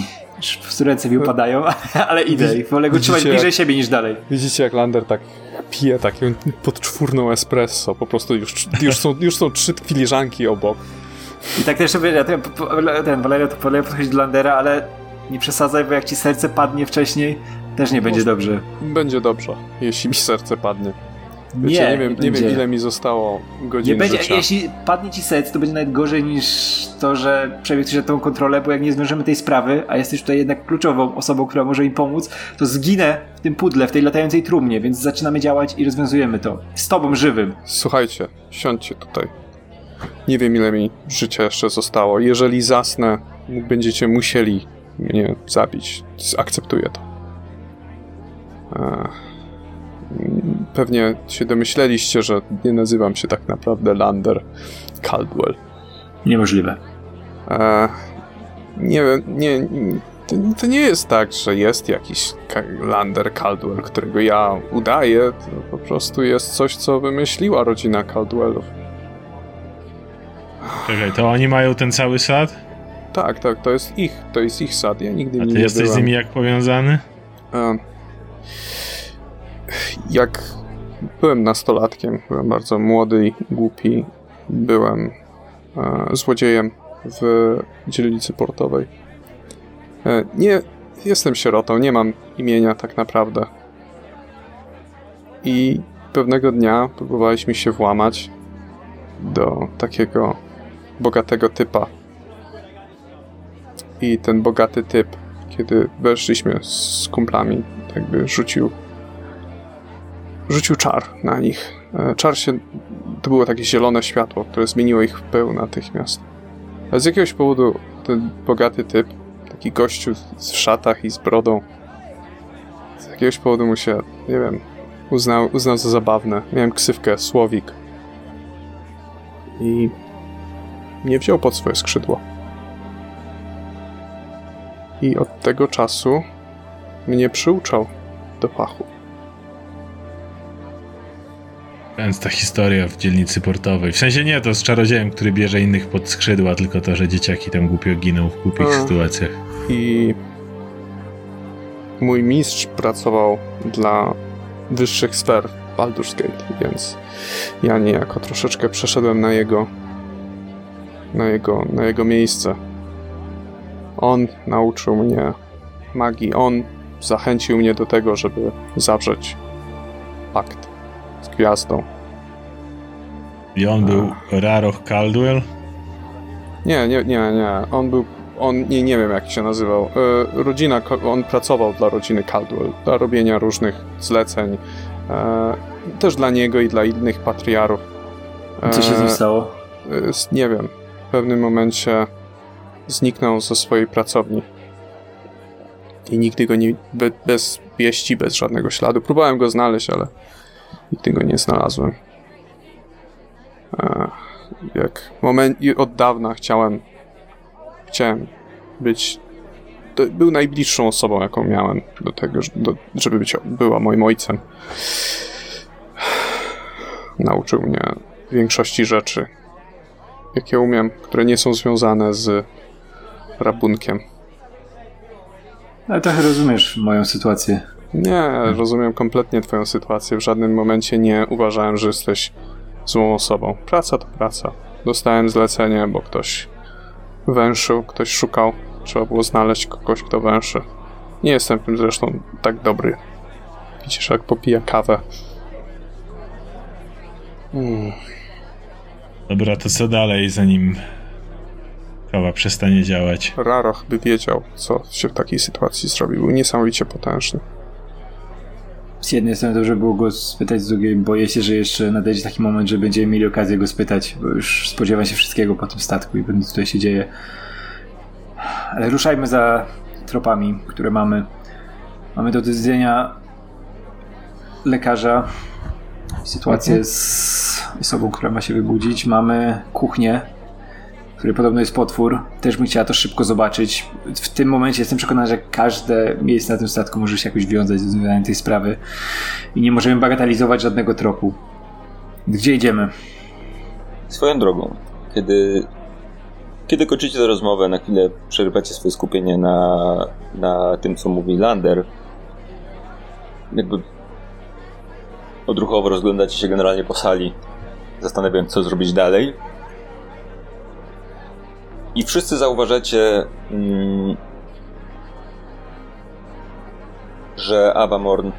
ręce mi upadają, [LAUGHS] ale idę i wolę go trzymać bliżej jak- siebie niż dalej. Widzicie, jak Lander tak pije taką podczwórną espresso. Po prostu już, już, są, już są trzy filiżanki obok. I tak też sobie, ten, ten Valerio to Valerio podchodzi do Landera, ale nie przesadzaj, bo jak ci serce padnie wcześniej, też nie będzie dobrze. Będzie dobrze, jeśli mi serce padnie. Wiecie, Nie, nie, wiem, nie będzie. wiem, ile mi zostało godzin Nie będzie, życia. jeśli padnie ci serce, to będzie nawet gorzej niż to, że przebiegł się tą kontrolę, bo jak nie zwiążemy tej sprawy, a jesteś tutaj jednak kluczową osobą, która może im pomóc, to zginę w tym pudle, w tej latającej trumnie, więc zaczynamy działać i rozwiązujemy to. Z tobą żywym. Słuchajcie, siądźcie tutaj. Nie wiem, ile mi życia jeszcze zostało. Jeżeli zasnę, będziecie musieli mnie zabić. Akceptuję to. Ech. Pewnie się domyśleliście, że nie nazywam się tak naprawdę Lander Caldwell. Niemożliwe. E, nie wiem, nie, to, nie jest tak, że jest jakiś Lander Caldwell, którego ja udaję. To po prostu jest coś, co wymyśliła rodzina Caldwellów. Czekaj, to oni mają ten cały sad? Tak, tak, to jest ich, to jest ich sad. Ja nigdy A ty nie jesteś byłem. z nimi jak powiązany? E, jak byłem nastolatkiem, byłem bardzo młody i głupi, byłem e, złodziejem w dzielnicy portowej. E, nie, jestem sierotą, nie mam imienia tak naprawdę. I pewnego dnia próbowaliśmy się włamać do takiego bogatego typa. I ten bogaty typ kiedy weszliśmy z kumplami, jakby rzucił rzucił czar na nich. E, Czar się, to było takie zielone światło, które zmieniło ich w pył natychmiast. Ale z jakiegoś powodu ten bogaty typ, taki gościu w szatach i z brodą, z jakiegoś powodu mu się, nie wiem, uznał, uznał za zabawne. Miałem ksywkę Słowik. I nie wziął pod swoje skrzydło. I od tego czasu mnie przyuczał do fachu. Częsta historia w dzielnicy portowej. W sensie nie to z czarodziejem, który bierze innych pod skrzydła, tylko to, że dzieciaki tam głupio giną w głupich A. sytuacjach. I mój mistrz pracował dla wyższych sfer Baldur's Gate, więc ja niejako troszeczkę przeszedłem na jego na jego, na jego miejsce. On nauczył mnie magii, on zachęcił mnie do tego, żeby zawrzeć pakt gwiazdą. I on był Raroch Caldwell? Nie, nie, nie, nie. On był. On nie, nie wiem jak się nazywał. E, rodzina, on pracował dla rodziny Caldwell, dla robienia różnych zleceń. E, też dla niego i dla innych patriarów. Co się z nim E, stało? Nie wiem. W pewnym momencie zniknął ze swojej pracowni. I nigdy go nie. Be, bez wieści, bez żadnego śladu. Próbowałem go znaleźć, ale nigdy go nie znalazłem. Jak moment i od dawna chciałem chciałem być to był najbliższą osobą jaką miałem do tego żeby być była moim ojcem nauczył mnie większości rzeczy jakie umiem które nie są związane z rabunkiem Ale trochę rozumiesz moją sytuację. Nie rozumiem kompletnie twoją sytuację w żadnym momencie nie uważałem że jesteś złą osobą praca to praca dostałem zlecenie bo ktoś węszył, ktoś szukał. Trzeba było znaleźć kogoś, kto węszy. Nie jestem w tym zresztą tak dobry. Widzisz, jak popija kawę. Mm. Dobra, to co dalej, zanim kawa przestanie działać? Raroch by wiedział, co się w takiej sytuacji zrobił. Był niesamowicie potężny. Z jednej strony dobrze było go spytać, z drugiej boję się, że jeszcze nadejdzie taki moment, że będziemy mieli okazję go spytać, bo już spodziewam się wszystkiego po tym statku i pewnie tutaj się dzieje. Ale ruszajmy za tropami, które mamy. Mamy do widzenia lekarza, sytuację z osobą, która ma się wybudzić. Mamy kuchnię, w której podobno jest potwór. Też bym chciała to szybko zobaczyć. W tym momencie jestem przekonany, że każde miejsce na tym statku może się jakoś wiązać z rozwiązaniem tej sprawy i nie możemy bagatelizować żadnego tropu. Gdzie idziemy? Swoją drogą, kiedy, kiedy kończycie tę rozmowę, na chwilę przerywacie swoje skupienie na, na tym, co mówi Lander, jakby odruchowo rozglądacie się generalnie po sali, zastanawiając, co zrobić dalej. I wszyscy zauważacie, mm, że Avamorn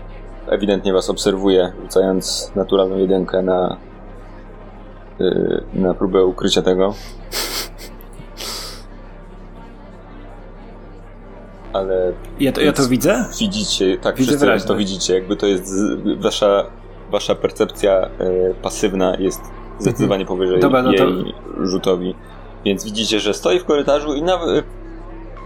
ewidentnie was obserwuje, rzucając naturalną jedynkę na, yy, na próbę ukrycia tego. Ale Ja to, ja to widzę? widzicie, tak, Widzę wszyscy wyraźnie. to widzicie, jakby to jest z- wasza, wasza percepcja e, pasywna jest zdecydowanie powyżej Dobra, no to- jej rzutowi. Więc widzicie, że stoi w korytarzu i nawet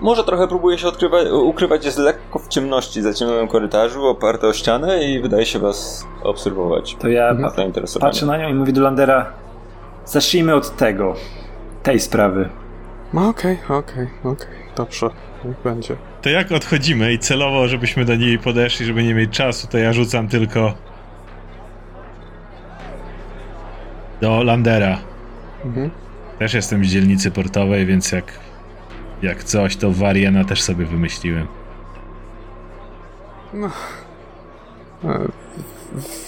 może trochę próbuje się odkrywać, ukrywać, jest lekko w ciemności, zaciemnionym korytarzu, oparte o ścianę i wydaje się was obserwować. To ja patrzę na nią i mówię do Landera zacznijmy od tego, tej sprawy. No okej, okej, okej, dobrze, niech będzie. To jak odchodzimy i celowo, żebyśmy do niej podeszli, żeby nie mieć czasu, to ja rzucam tylko do Landera. Mhm. Też jestem z dzielnicy portowej, więc jak, jak coś, to Wariena też sobie wymyśliłem. E,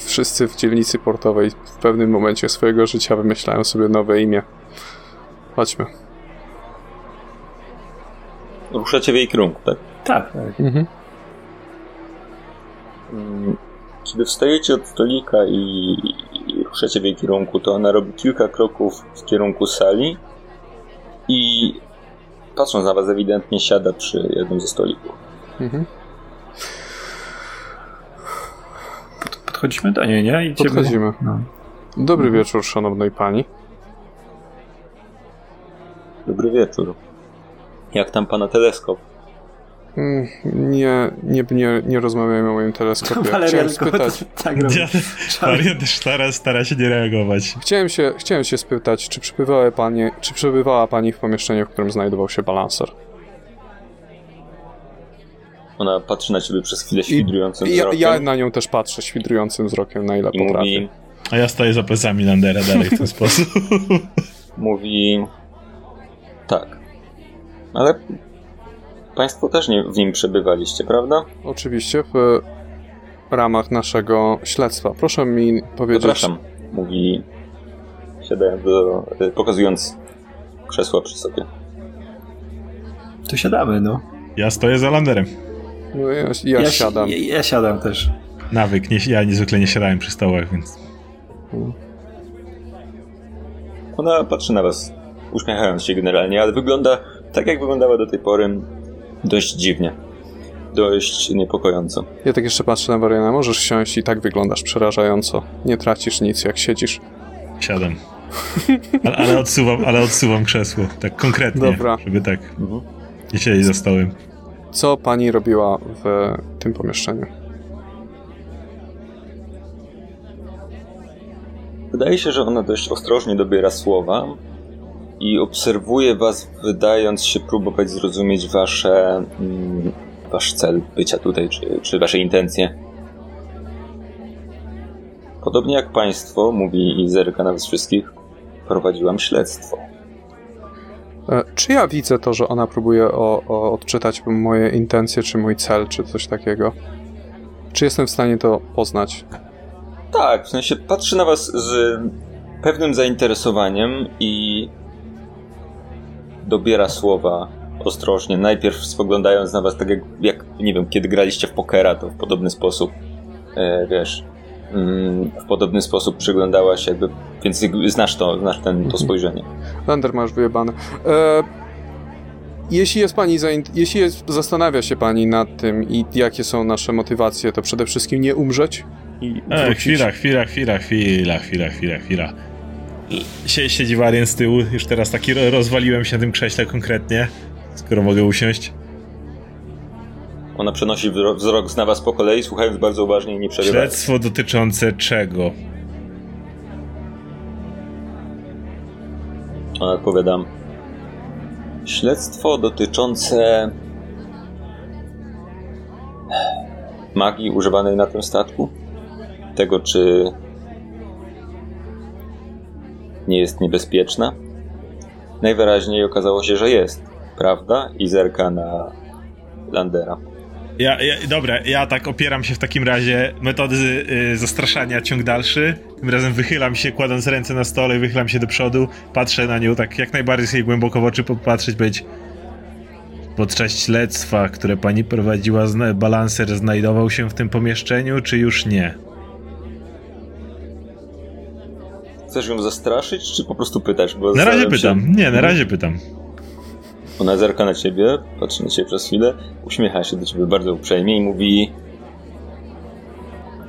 Wszyscy w dzielnicy portowej w pewnym momencie swojego życia wymyślają sobie nowe imię. Chodźmy. Ruszacie w jej kierunku, tak? Tak, tak. Mhm. Kiedy wstajecie od stolika i ruszacie w jej kierunku, to ona robi kilka kroków w kierunku sali i patrząc na was ewidentnie siada przy jednym ze stolików. Mhm. Podchodzimy do niej, nie? Idziemy. Podchodzimy. No. Dobry wieczór, szanownej pani. Dobry wieczór. Jak tam pana teleskop? Mm, Nie, nie, nie, nie rozmawiajmy o moim teleskopie. [LAUGHS] Chciałem spytać, [LAUGHS] tak. Ja, Warian też stara, stara się nie reagować. chciałem się, chciałem się spytać, czy przebywała pani, czy przebywała pani w pomieszczeniu, w którym znajdował się balanser? Ona patrzy na ciebie przez chwilę świdrującym ja, wzrokiem ja na nią też patrzę świdrującym wzrokiem, na ile i potrafię. mówi, A ja stoję za plecami Landera dalej w ten sposób. [LAUGHS] mówi tak. Ale państwo też nie w nim przebywaliście, prawda? Oczywiście w ramach naszego śledztwa. Proszę mi powiedzieć... Zapraszam, mówi siadając do, pokazując krzesła przy sobie. To siadamy, no. Ja stoję za Landerem. No, ja, ja, si- siadam. Ja, ja siadam też. Nawyk, nie, ja niezwykle nie siadałem przy stołach, więc... Ona patrzy na was, uśmiechając się generalnie, ale wygląda tak, jak wyglądała do tej pory, dość dziwnie. Dość niepokojąco. Ja tak jeszcze patrzę na Wariana. Możesz siąść i tak wyglądasz przerażająco. Nie tracisz nic, jak siedzisz. Siadam. Ale, ale odsuwam, ale odsuwam krzesło. Tak konkretnie. Dobra. Żeby tak Mhm. za stołem. Co pani robiła w tym pomieszczeniu? Wydaje się, że ona dość ostrożnie dobiera słowa i obserwuje was, wydając się próbować zrozumieć wasze, mm, wasz cel bycia tutaj, czy, czy wasze intencje. Podobnie jak państwo, mówi i zerka na was wszystkich, prowadziłam śledztwo. E, Czy ja widzę to, że ona próbuje o, o odczytać moje intencje, czy mój cel, czy coś takiego? Czy jestem w stanie to poznać? Tak, w sensie patrzy na was z pewnym zainteresowaniem i dobiera słowa ostrożnie. Najpierw spoglądając na was tak jak, jak nie wiem, kiedy graliście w pokera, to w podobny sposób, e, wiesz, mm, w podobny sposób przyglądała się jakby, więc znasz to, znasz ten, to spojrzenie. Lander, masz wyjebane. E, jeśli jest pani jeśli jest, zastanawia się pani nad tym i jakie są nasze motywacje, to przede wszystkim nie umrzeć i E, wrócić. chwila, chwila, chwila, chwila, chwila, chwila, chwila. Sie, siedzi Warian z tyłu, już teraz taki ro- rozwaliłem się na tym krześle konkretnie. skoro mogę usiąść. Ona przenosi wzrok, wzrok na was po kolei, słuchając bardzo uważnie i nie przerywając. Śledztwo dotyczące czego? Ona odpowiadam. Śledztwo dotyczące magii używanej na tym statku. Tego, czy nie jest niebezpieczna. Najwyraźniej okazało się, że jest. Prawda? I zerka na Landera. Ja, ja, dobra, ja tak opieram się w takim razie metody y, zastraszania ciąg dalszy. Tym razem wychylam się, kładąc ręce na stole, wychylam się do przodu, patrzę na nią tak jak najbardziej sobie głęboko w oczy popatrzeć, być podczas śledztwa, które pani prowadziła, zna- balanser znajdował się w tym pomieszczeniu, czy już nie? Chcesz ją zastraszyć, czy po prostu pytasz? Bo Na razie zastanawiam się- pytam. Nie, na razie pytam. Ona zerka na ciebie, patrzy na ciebie przez chwilę, uśmiecha się do ciebie bardzo uprzejmie i mówi: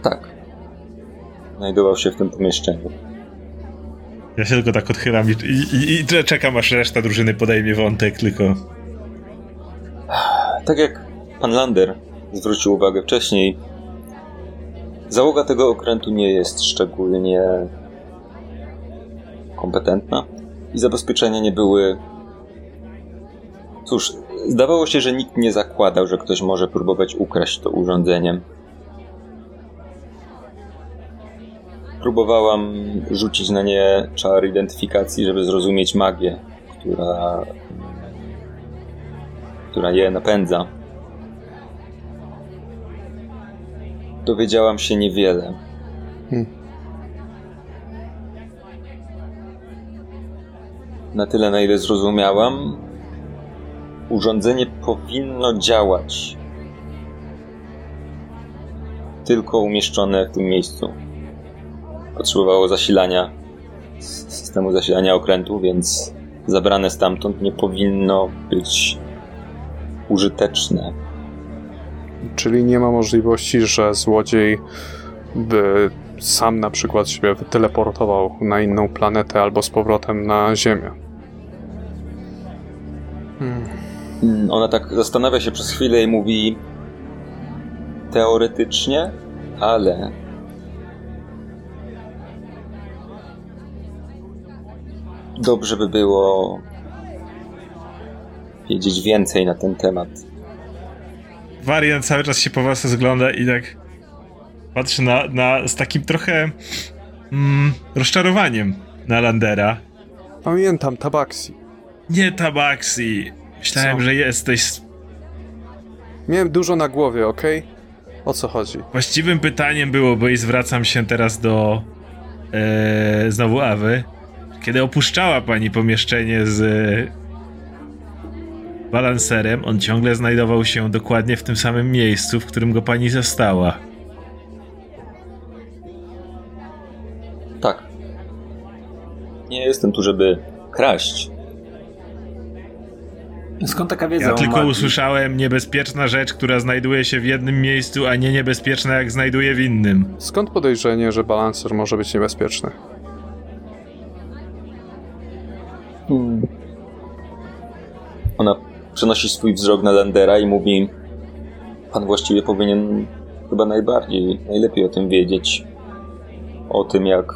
Tak. Znajdował się w tym pomieszczeniu. Ja się tylko tak odchylam i, i, i, i czekam, aż reszta drużyny podejmie wątek, tylko... Tak jak pan Lander zwrócił uwagę wcześniej, załoga tego okrętu nie jest szczególnie kompetentna i zabezpieczenia nie były. Cóż, zdawało się, że nikt nie zakładał, że ktoś może próbować ukraść to urządzenie. Próbowałam rzucić na nie czar identyfikacji, żeby zrozumieć magię, która która je napędza. Dowiedziałam się niewiele. Na tyle, na ile zrozumiałam, urządzenie powinno działać. Tylko umieszczone w tym miejscu. Potrzebowało zasilania, systemu zasilania okrętu, więc zabrane stamtąd nie powinno być użyteczne. Czyli nie ma możliwości, że złodziej by sam na przykład siebie wyteleportował na inną planetę albo z powrotem na Ziemię. Hmm. Mm, Ona tak zastanawia się przez chwilę i mówi teoretycznie, ale dobrze by było wiedzieć więcej na ten temat. Warian cały czas się po was zgląda i tak patrzy na, na z takim trochę mm, rozczarowaniem na Landera. Pamiętam Tabaksi. Nie Tabaxi. Myślałem, Co? że jesteś. Miałem dużo na głowie, okej? O co chodzi? Właściwym pytaniem było, bo i zwracam się teraz do e, znowu Awy. Kiedy opuszczała pani pomieszczenie z e, balanserem, on ciągle znajdował się dokładnie w tym samym miejscu, w którym go pani zastała. Tak. Nie jestem tu, żeby kraść. Skąd taka wiedza Ja tylko magii? usłyszałem niebezpieczna rzecz, która znajduje się w jednym miejscu, a nie niebezpieczna jak znajduje w innym. Skąd podejrzenie, że balancer może być niebezpieczny? Ona przenosi swój wzrok na Landera i mówi: Pan właściwie powinien chyba najbardziej, najlepiej o tym wiedzieć. O tym, jak.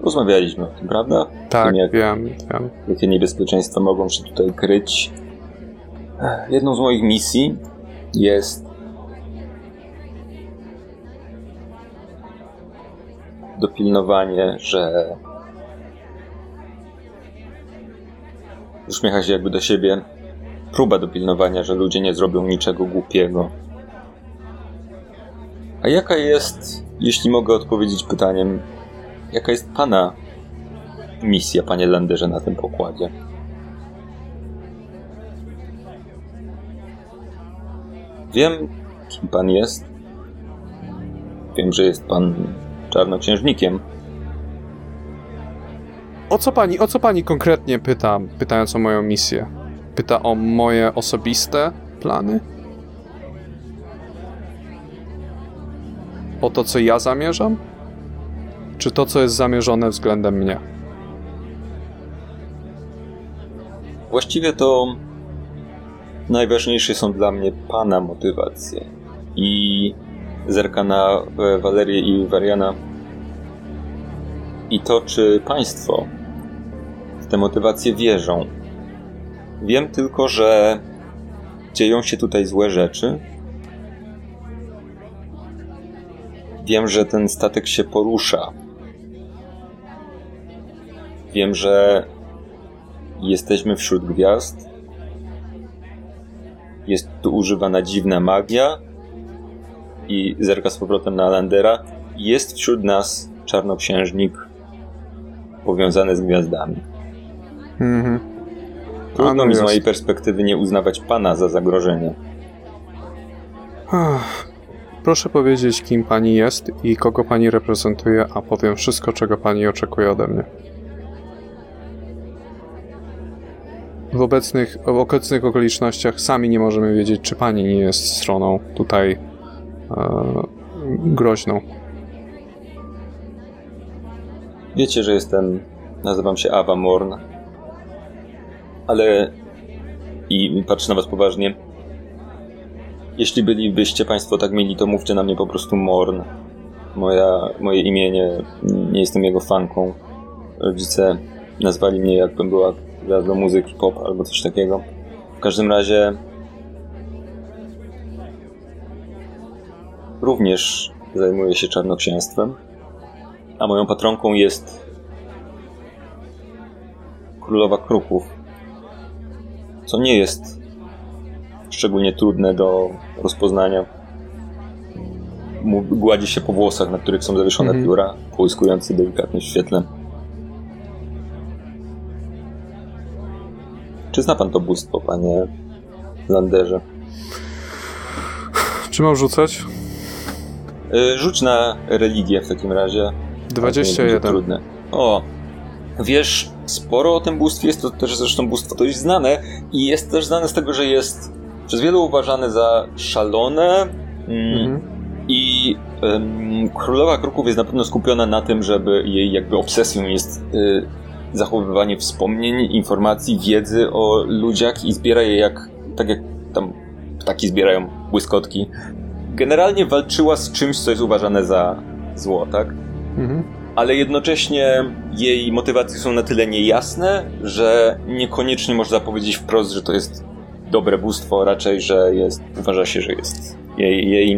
Rozmawialiśmy o tym, prawda? Tak, Tym, jak, wiem, wiem. jakie niebezpieczeństwa mogą się tutaj kryć. Jedną z moich misji jest dopilnowanie, że uśmiecha się jakby do siebie próba dopilnowania, że ludzie nie zrobią niczego głupiego. A jaka jest, jeśli mogę odpowiedzieć pytaniem, jaka jest pana misja, panie Landerze, na tym pokładzie? Wiem, kim pan jest. Wiem, że jest pan czarnoksiężnikiem. O co pani, o co pani konkretnie pyta, pytając o moją misję? Pyta o moje osobiste plany? O to, co ja zamierzam? Czy to, co jest zamierzone względem mnie? właściwie to najważniejsze są dla mnie pana motywacje. I zerka na e, Walerię i Wariana. I to, czy państwo w te motywacje wierzą. Wiem tylko, że dzieją się tutaj złe rzeczy. Wiem, że ten statek się porusza. Wiem, że jesteśmy wśród gwiazd. Jest tu używana dziwna magia. I zerka z powrotem na Landera. Jest wśród nas czarnoksiężnik powiązany z gwiazdami. Mhm. Trudno no mi z mojej perspektywy nie uznawać pana za zagrożenie. Proszę powiedzieć, kim pani jest i kogo pani reprezentuje, a powiem wszystko, czego pani oczekuje ode mnie. W obecnych, w obecnych okolicznościach sami nie możemy wiedzieć, czy pani nie jest stroną tutaj e, groźną. Wiecie, że jestem. Nazywam się Ava Morn. Ale. I patrzę na was poważnie. Jeśli bylibyście Państwo tak mieli, to mówcie na mnie po prostu Morn. Moja, moje imienie, nie jestem jego fanką. Rodzice nazwali mnie, jakbym była gwiazdą muzyki pop albo coś takiego. W każdym razie. Również zajmuję się czarnoksięstwem. A moją patronką jest królowa kruków. Co nie jest szczególnie trudne do rozpoznania. Gładzi się po włosach, na których są zawieszone Mhm. pióra, połyskujące delikatnie w świetle. Czy zna pan to bóstwo, panie Landerze? Czy mam rzucać? Y, Rzuć na religię w takim razie. To nie będzie 21. Trudne. O, wiesz sporo o tym bóstwie, jest to też zresztą bóstwo dość znane i jest też znane z tego, że jest przez wielu uważane za szalone mm, Mhm. i Królowa Kruków jest na pewno skupiona na tym, żeby jej jakby obsesją jest y, zachowywanie wspomnień, informacji, wiedzy o ludziach i zbiera je jak, tak jak tam ptaki zbierają błyskotki. Generalnie walczyła z czymś, co jest uważane za zło, tak? Mhm. ale jednocześnie jej motywacje są na tyle niejasne, że niekoniecznie można powiedzieć wprost, że to jest dobre bóstwo, raczej, że jest, uważa się, że jest. Jej, jej,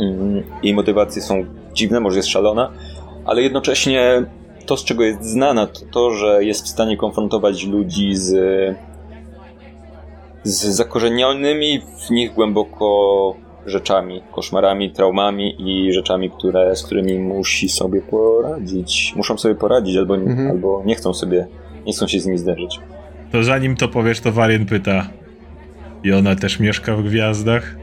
mm, jej motywacje są dziwne, może jest szalona, ale jednocześnie to, z czego jest znana, to to, że jest w stanie konfrontować ludzi z, z zakorzenionymi w nich głęboko rzeczami, koszmarami, traumami i rzeczami, które, z którymi musi sobie poradzić. Muszą sobie poradzić, albo, Mhm. albo nie chcą sobie, nie chcą się z nimi zderzyć. To zanim to powiesz, to Warien pyta. I ona też mieszka w gwiazdach?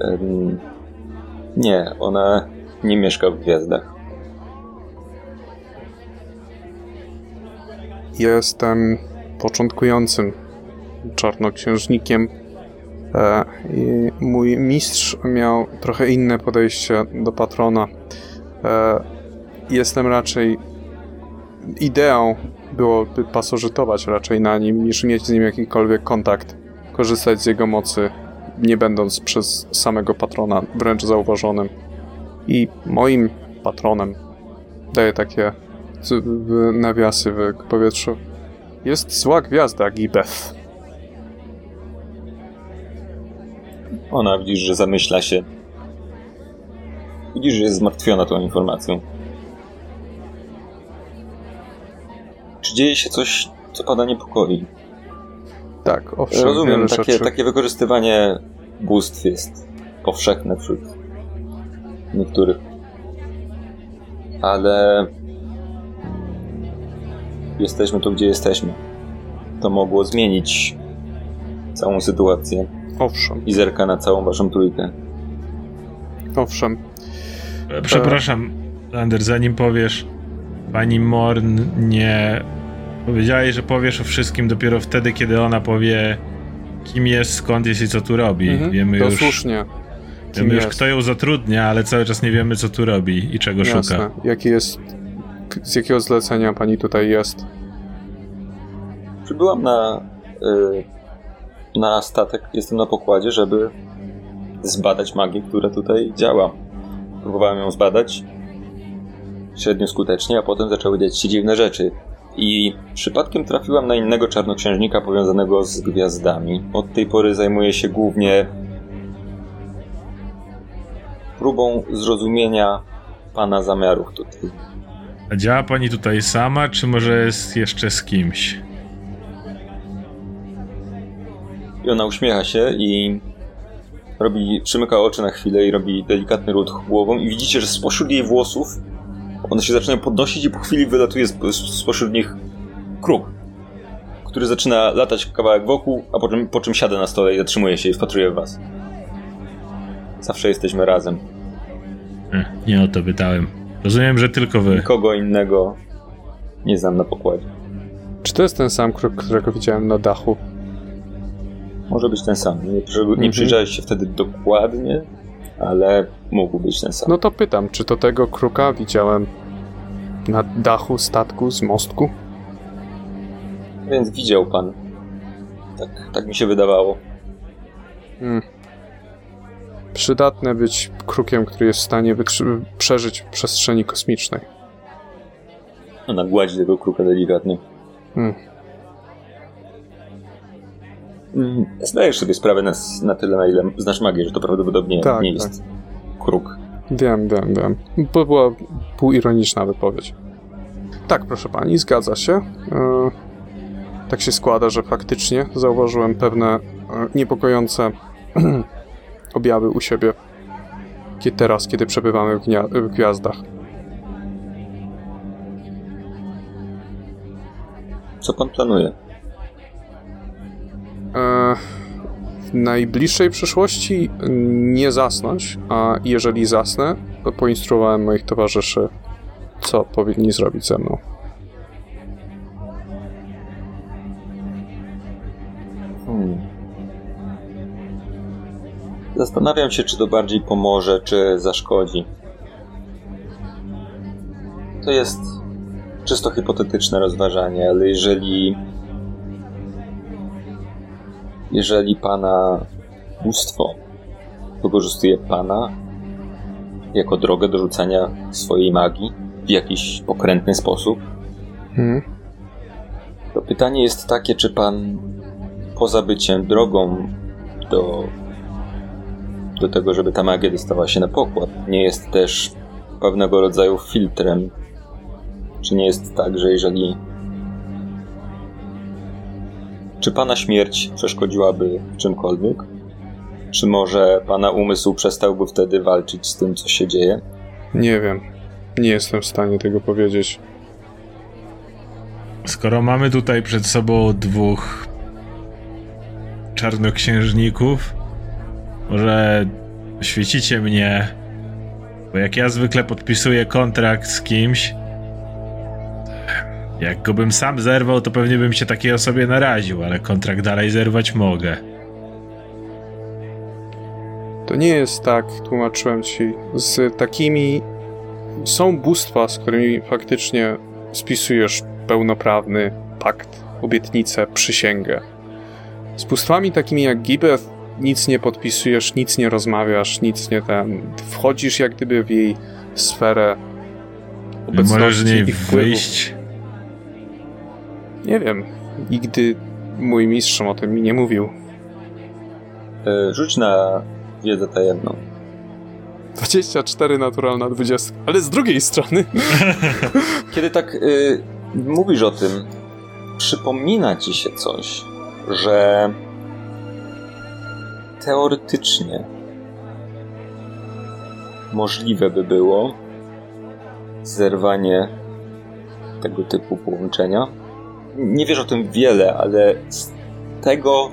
Em, nie, ona nie mieszka w gwiazdach. Jestem początkującym czarnoksiężnikiem e, i mój mistrz miał trochę inne podejście do patrona. E, jestem raczej ideą byłoby pasożytować raczej na nim, niż mieć z nim jakikolwiek kontakt, korzystać z jego mocy, nie będąc przez samego patrona wręcz zauważonym. I moim patronem daje takie nawiasy w powietrzu. Jest zła gwiazda, Gibeth. Ona widzisz, że zamyśla się. Widzisz, że jest zmartwiona tą informacją. Czy dzieje się coś, co pada niepokoi? Tak, owszem, Rozumiem, takie, rzeczy. takie wykorzystywanie bóstw jest powszechne wśród niektórych. Ale jesteśmy tu, gdzie jesteśmy. To mogło zmienić całą sytuację Owszem, i zerka na całą waszą trójkę. owszem. E, Przepraszam, Lander, zanim powiesz, pani Morn nie. Powiedziałeś, że powiesz o wszystkim dopiero wtedy, kiedy ona powie, kim jest, skąd jest i co tu robi. Mhm, Wiemy to już, słusznie. Wiemy już, kto ją zatrudnia, ale cały czas nie wiemy, co tu robi i czego Jasne. szuka. Jaki jest... Z jakiego zlecenia pani tutaj jest? Przybyłam na, y, na statek, jestem na pokładzie, żeby zbadać magię, która tutaj działa. Próbowałem ją zbadać średnio skutecznie, a potem zaczęły dziać się dziwne rzeczy. I przypadkiem trafiłam na innego czarnoksiężnika powiązanego z gwiazdami. Od tej pory zajmuję się głównie próbą zrozumienia pana zamiarów tutaj. A działa pani tutaj sama, czy może jest jeszcze z kimś? I ona uśmiecha się i robi, przymyka oczy na chwilę i robi delikatny ruch głową i widzicie, że spośród jej włosów one się zaczynają podnosić i po chwili wylatuje sp- spośród nich kruk, który zaczyna latać kawałek wokół, a po czym, po czym siada na stole i zatrzymuje się i wpatruje w was. Zawsze jesteśmy razem. Hm, nie o to pytałem. Rozumiem, że tylko wy. Nikogo innego nie znam na pokładzie. Czy to jest ten sam kruk, którego widziałem na dachu? Może być ten sam. Nie, przy- nie Mhm. przyjrzałeś się wtedy dokładnie, ale mógł być ten sam. No to pytam, czy to tego kruka widziałem na dachu statku z mostku? Więc widział pan. Tak, tak mi się wydawało. Hmm. Przydatne być krukiem, który jest w stanie przeżyć w przestrzeni kosmicznej. Ona gładzi tego kruka delikatnie. Hmm. Mm, Zdajesz sobie sprawę na, na tyle, na ile znasz magię, że to prawdopodobnie Tak, nie jest kruk. Wiem, wiem, wiem. To była półironiczna wypowiedź. Tak, proszę pani, zgadza się. E, tak się składa, że faktycznie zauważyłem pewne e, niepokojące [CLEARS THROAT] objawy u siebie teraz, kiedy przebywamy w, w gwiazdach. Co pan planuje? E, w najbliższej przyszłości nie zasnąć, a jeżeli zasnę, to poinstruowałem moich towarzyszy, co powinni zrobić ze mną. Hmm. Zastanawiam się, czy to bardziej pomoże, czy zaszkodzi. To jest czysto hipotetyczne rozważanie, ale jeżeli. Jeżeli pana bóstwo wykorzystuje pana jako drogę do rzucania swojej magii w jakiś pokrętny sposób, Hmm? to pytanie jest takie, czy pan poza byciem drogą do, do tego, żeby ta magia dostała się na pokład, nie jest też pewnego rodzaju filtrem? Czy nie jest tak, że jeżeli. Czy pana śmierć przeszkodziłaby w czymkolwiek? Czy może pana umysł przestałby wtedy walczyć z tym, co się dzieje? Nie wiem. Nie jestem w stanie tego powiedzieć. Skoro mamy tutaj przed sobą dwóch czarnoksiężników, może świecicie mnie, bo jak ja zwykle podpisuję kontrakt z kimś, jak go bym sam zerwał, to pewnie bym się takiej osobie naraził, ale kontrakt dalej zerwać mogę. To nie jest tak, tłumaczyłem ci, z takimi... Są bóstwa, z którymi faktycznie spisujesz pełnoprawny pakt, obietnicę, przysięgę. Z bóstwami takimi jak Gibeth nic nie podpisujesz, nic nie rozmawiasz, nic nie ten... Wchodzisz jak gdyby w jej sferę obecności Możesz z niej i wpływu. wyjść. Nie wiem. Nigdy mój mistrz o tym mi nie mówił. E, Rzuć na wiedzę tajemną. 24 naturalna 20. Ale z drugiej strony. [LAUGHS] Kiedy tak y, mówisz o tym, przypomina ci się coś, że teoretycznie możliwe by było zerwanie tego typu połączenia. Nie wiesz o tym wiele, ale z tego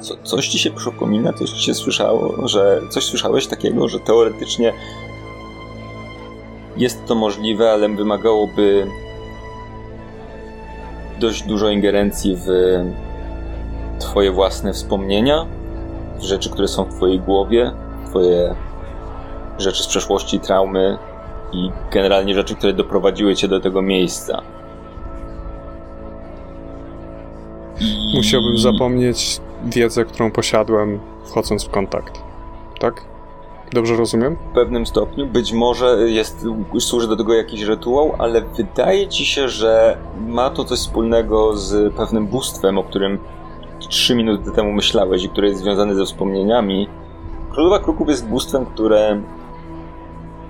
co, coś ci się przypomina, coś ci się słyszało, że coś słyszałeś takiego, że teoretycznie jest to możliwe, ale wymagałoby dość dużo ingerencji w twoje własne wspomnienia, rzeczy, które są w twojej głowie, twoje rzeczy z przeszłości, traumy i generalnie rzeczy, które doprowadziły cię do tego miejsca. I... Musiałbym zapomnieć wiedzę, którą posiadłem wchodząc w kontakt. Tak? Dobrze rozumiem? W pewnym stopniu. Być może jest, służy do tego jakiś rytuał, ale wydaje ci się, że ma to coś wspólnego z pewnym bóstwem, o którym trzy minuty temu myślałeś i które jest związane ze wspomnieniami. Królowa Kruków jest bóstwem, które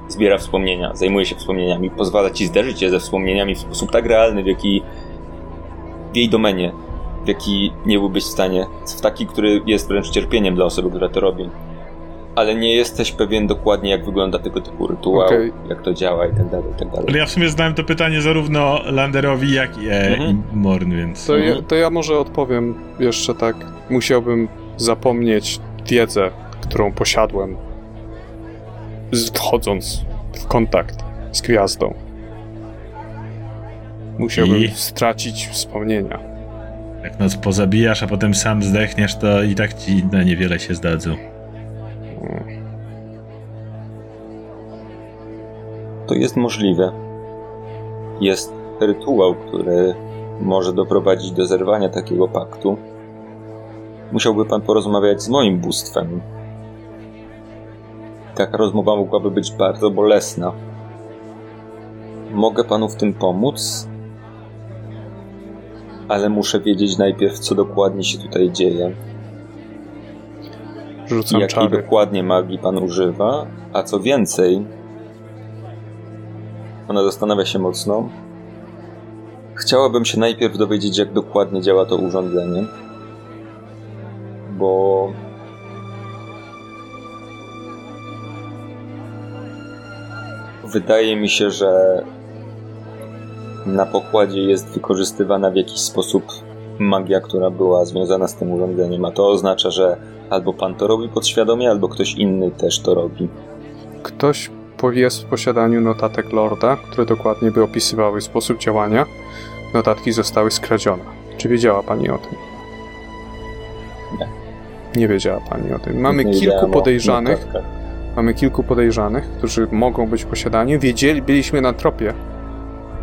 zbiera wspomnienia, zajmuje się wspomnieniami, pozwala ci zderzyć je ze wspomnieniami w sposób tak realny, w jaki w jej domenie, w jaki nie byłbyś w stanie, w taki, który jest wręcz cierpieniem dla osoby, która to robi. Ale nie jesteś pewien dokładnie, jak wygląda tego typu rytuał, Okej. jak to działa i tak dalej, i tak dalej. Ale ja w sumie zadałem to pytanie zarówno Landerowi, jak i, e, Mhm. i Morn, więc... To ja, to ja może odpowiem jeszcze tak. Musiałbym zapomnieć wiedzę, którą posiadłem, wchodząc w kontakt z gwiazdą. Musiałbym I? stracić wspomnienia. Jak noc pozabijasz, a potem sam zdechniesz, to i tak ci na niewiele się zdadzą. To jest możliwe. Jest rytuał, który może doprowadzić do zerwania takiego paktu. Musiałby pan porozmawiać z moim bóstwem. Taka rozmowa mogłaby być bardzo bolesna. Mogę panu w tym pomóc, ale muszę wiedzieć najpierw, co dokładnie się tutaj dzieje. Rzucam jakiej czary. dokładnie magii pan używa, a co więcej, ona zastanawia się mocno. Chciałabym się najpierw dowiedzieć, jak dokładnie działa to urządzenie, bo wydaje mi się, że na pokładzie jest wykorzystywana w jakiś sposób magia, która była związana z tym urządzeniem, a to oznacza, że albo pan to robi podświadomie, albo ktoś inny też to robi. Ktoś jest w posiadaniu notatek Lorda, które dokładnie by opisywały sposób działania. Notatki zostały skradzione. Czy wiedziała pani o tym? Nie. Nie wiedziała pani o tym. Mamy Nie kilku podejrzanych, mamy kilku podejrzanych, którzy mogą być w posiadaniu. Wiedzieli, byliśmy na tropie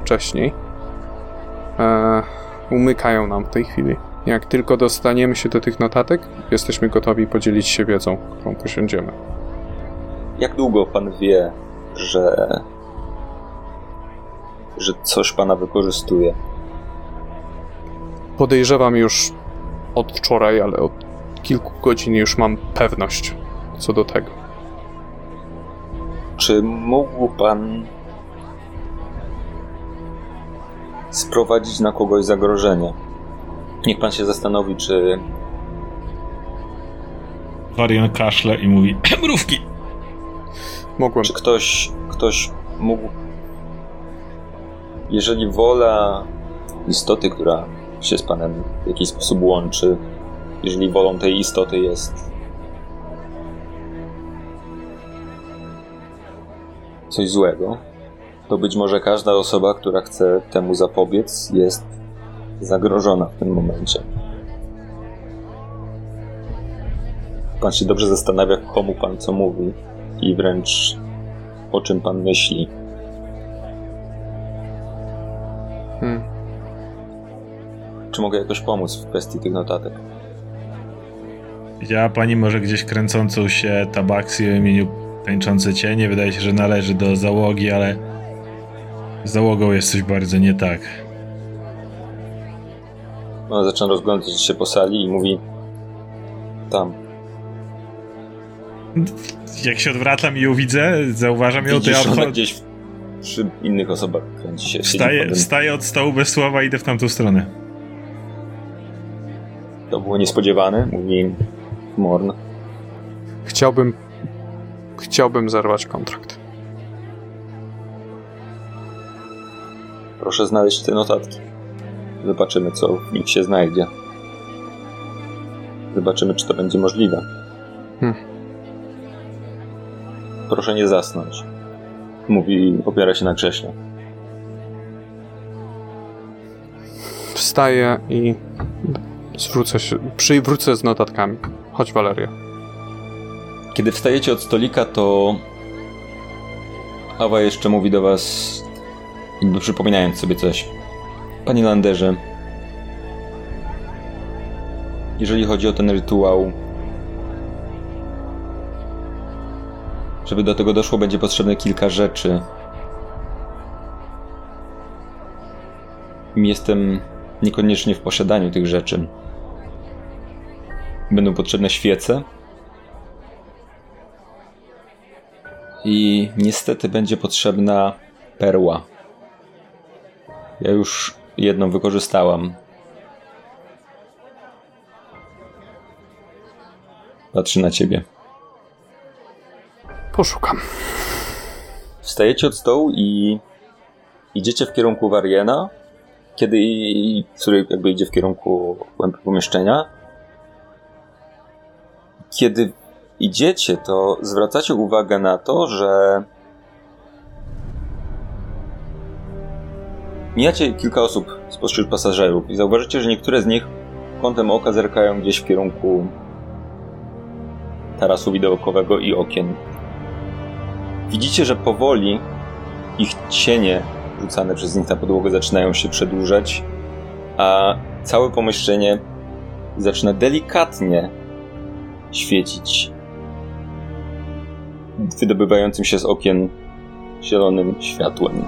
wcześniej. E, umykają nam w tej chwili. Jak tylko dostaniemy się do tych notatek, jesteśmy gotowi podzielić się wiedzą, którą posiądziemy. Jak długo pan wie, że że coś pana wykorzystuje? Podejrzewam już od wczoraj, ale od kilku godzin już mam pewność co do tego. Czy mógł pan sprowadzić na kogoś zagrożenie? Niech pan się zastanowi, czy Warian kaszle i mówi [CLEARS THROAT] mrówki! Mogłem. Czy ktoś, ktoś mógł. Jeżeli wola istoty, która się z Panem w jakiś sposób łączy, jeżeli wolą tej istoty jest coś złego, to być może każda osoba, która chce temu zapobiec, jest zagrożona w tym momencie. Pan się dobrze zastanawia, komu Pan co mówi i wręcz o czym Pan myśli. Hmm. Czy mogę jakoś pomóc w kwestii tych notatek? Widziała pani może gdzieś kręcącą się tabaksję o imieniu Tańczące Cienie? Wydaje się, że należy do załogi, ale załogą jest coś bardzo nie tak. Ona zaczyna rozglądać się po sali i mówi tam. Jak się odwracam i ją widzę, zauważam ją, to ja odchodzę. gdzieś w- przy innych osobach kręci się. Wstaję, wstaję od stołu bez słowa i idę w tamtą stronę. To było niespodziewane, mówi Morn. Chciałbym. Chciałbym zerwać kontrakt. Proszę znaleźć te notatki. Zobaczymy, co w nich się znajdzie. Zobaczymy, czy to będzie możliwe. Hmm. Proszę nie zasnąć. Mówi, opiera się na krześle. Wstaję i zwrócę się. Przywrócę z notatkami. Chodź, Waleria. Kiedy wstajecie od stolika, to Awa jeszcze mówi do was, przypominając sobie coś. Panie Landerze, jeżeli chodzi o ten rytuał, żeby do tego doszło, będzie potrzebne kilka rzeczy. Jestem niekoniecznie w posiadaniu tych rzeczy. Będą potrzebne świece. I niestety będzie potrzebna perła. Ja już jedną wykorzystałam. Patrzy na ciebie. Poszukam. Wstajecie od stołu i idziecie w kierunku Wariena, kiedy i- który jakby idzie w kierunku pomieszczenia. Kiedy idziecie, to zwracacie uwagę na to, że mijacie kilka osób spośród pasażerów i zauważycie, że niektóre z nich kątem oka zerkają gdzieś w kierunku tarasu widokowego i okien. Widzicie, że powoli ich cienie rzucane przez nich na podłogę zaczynają się przedłużać, a całe pomieszczenie zaczyna delikatnie świecić wydobywającym się z okien zielonym światłem.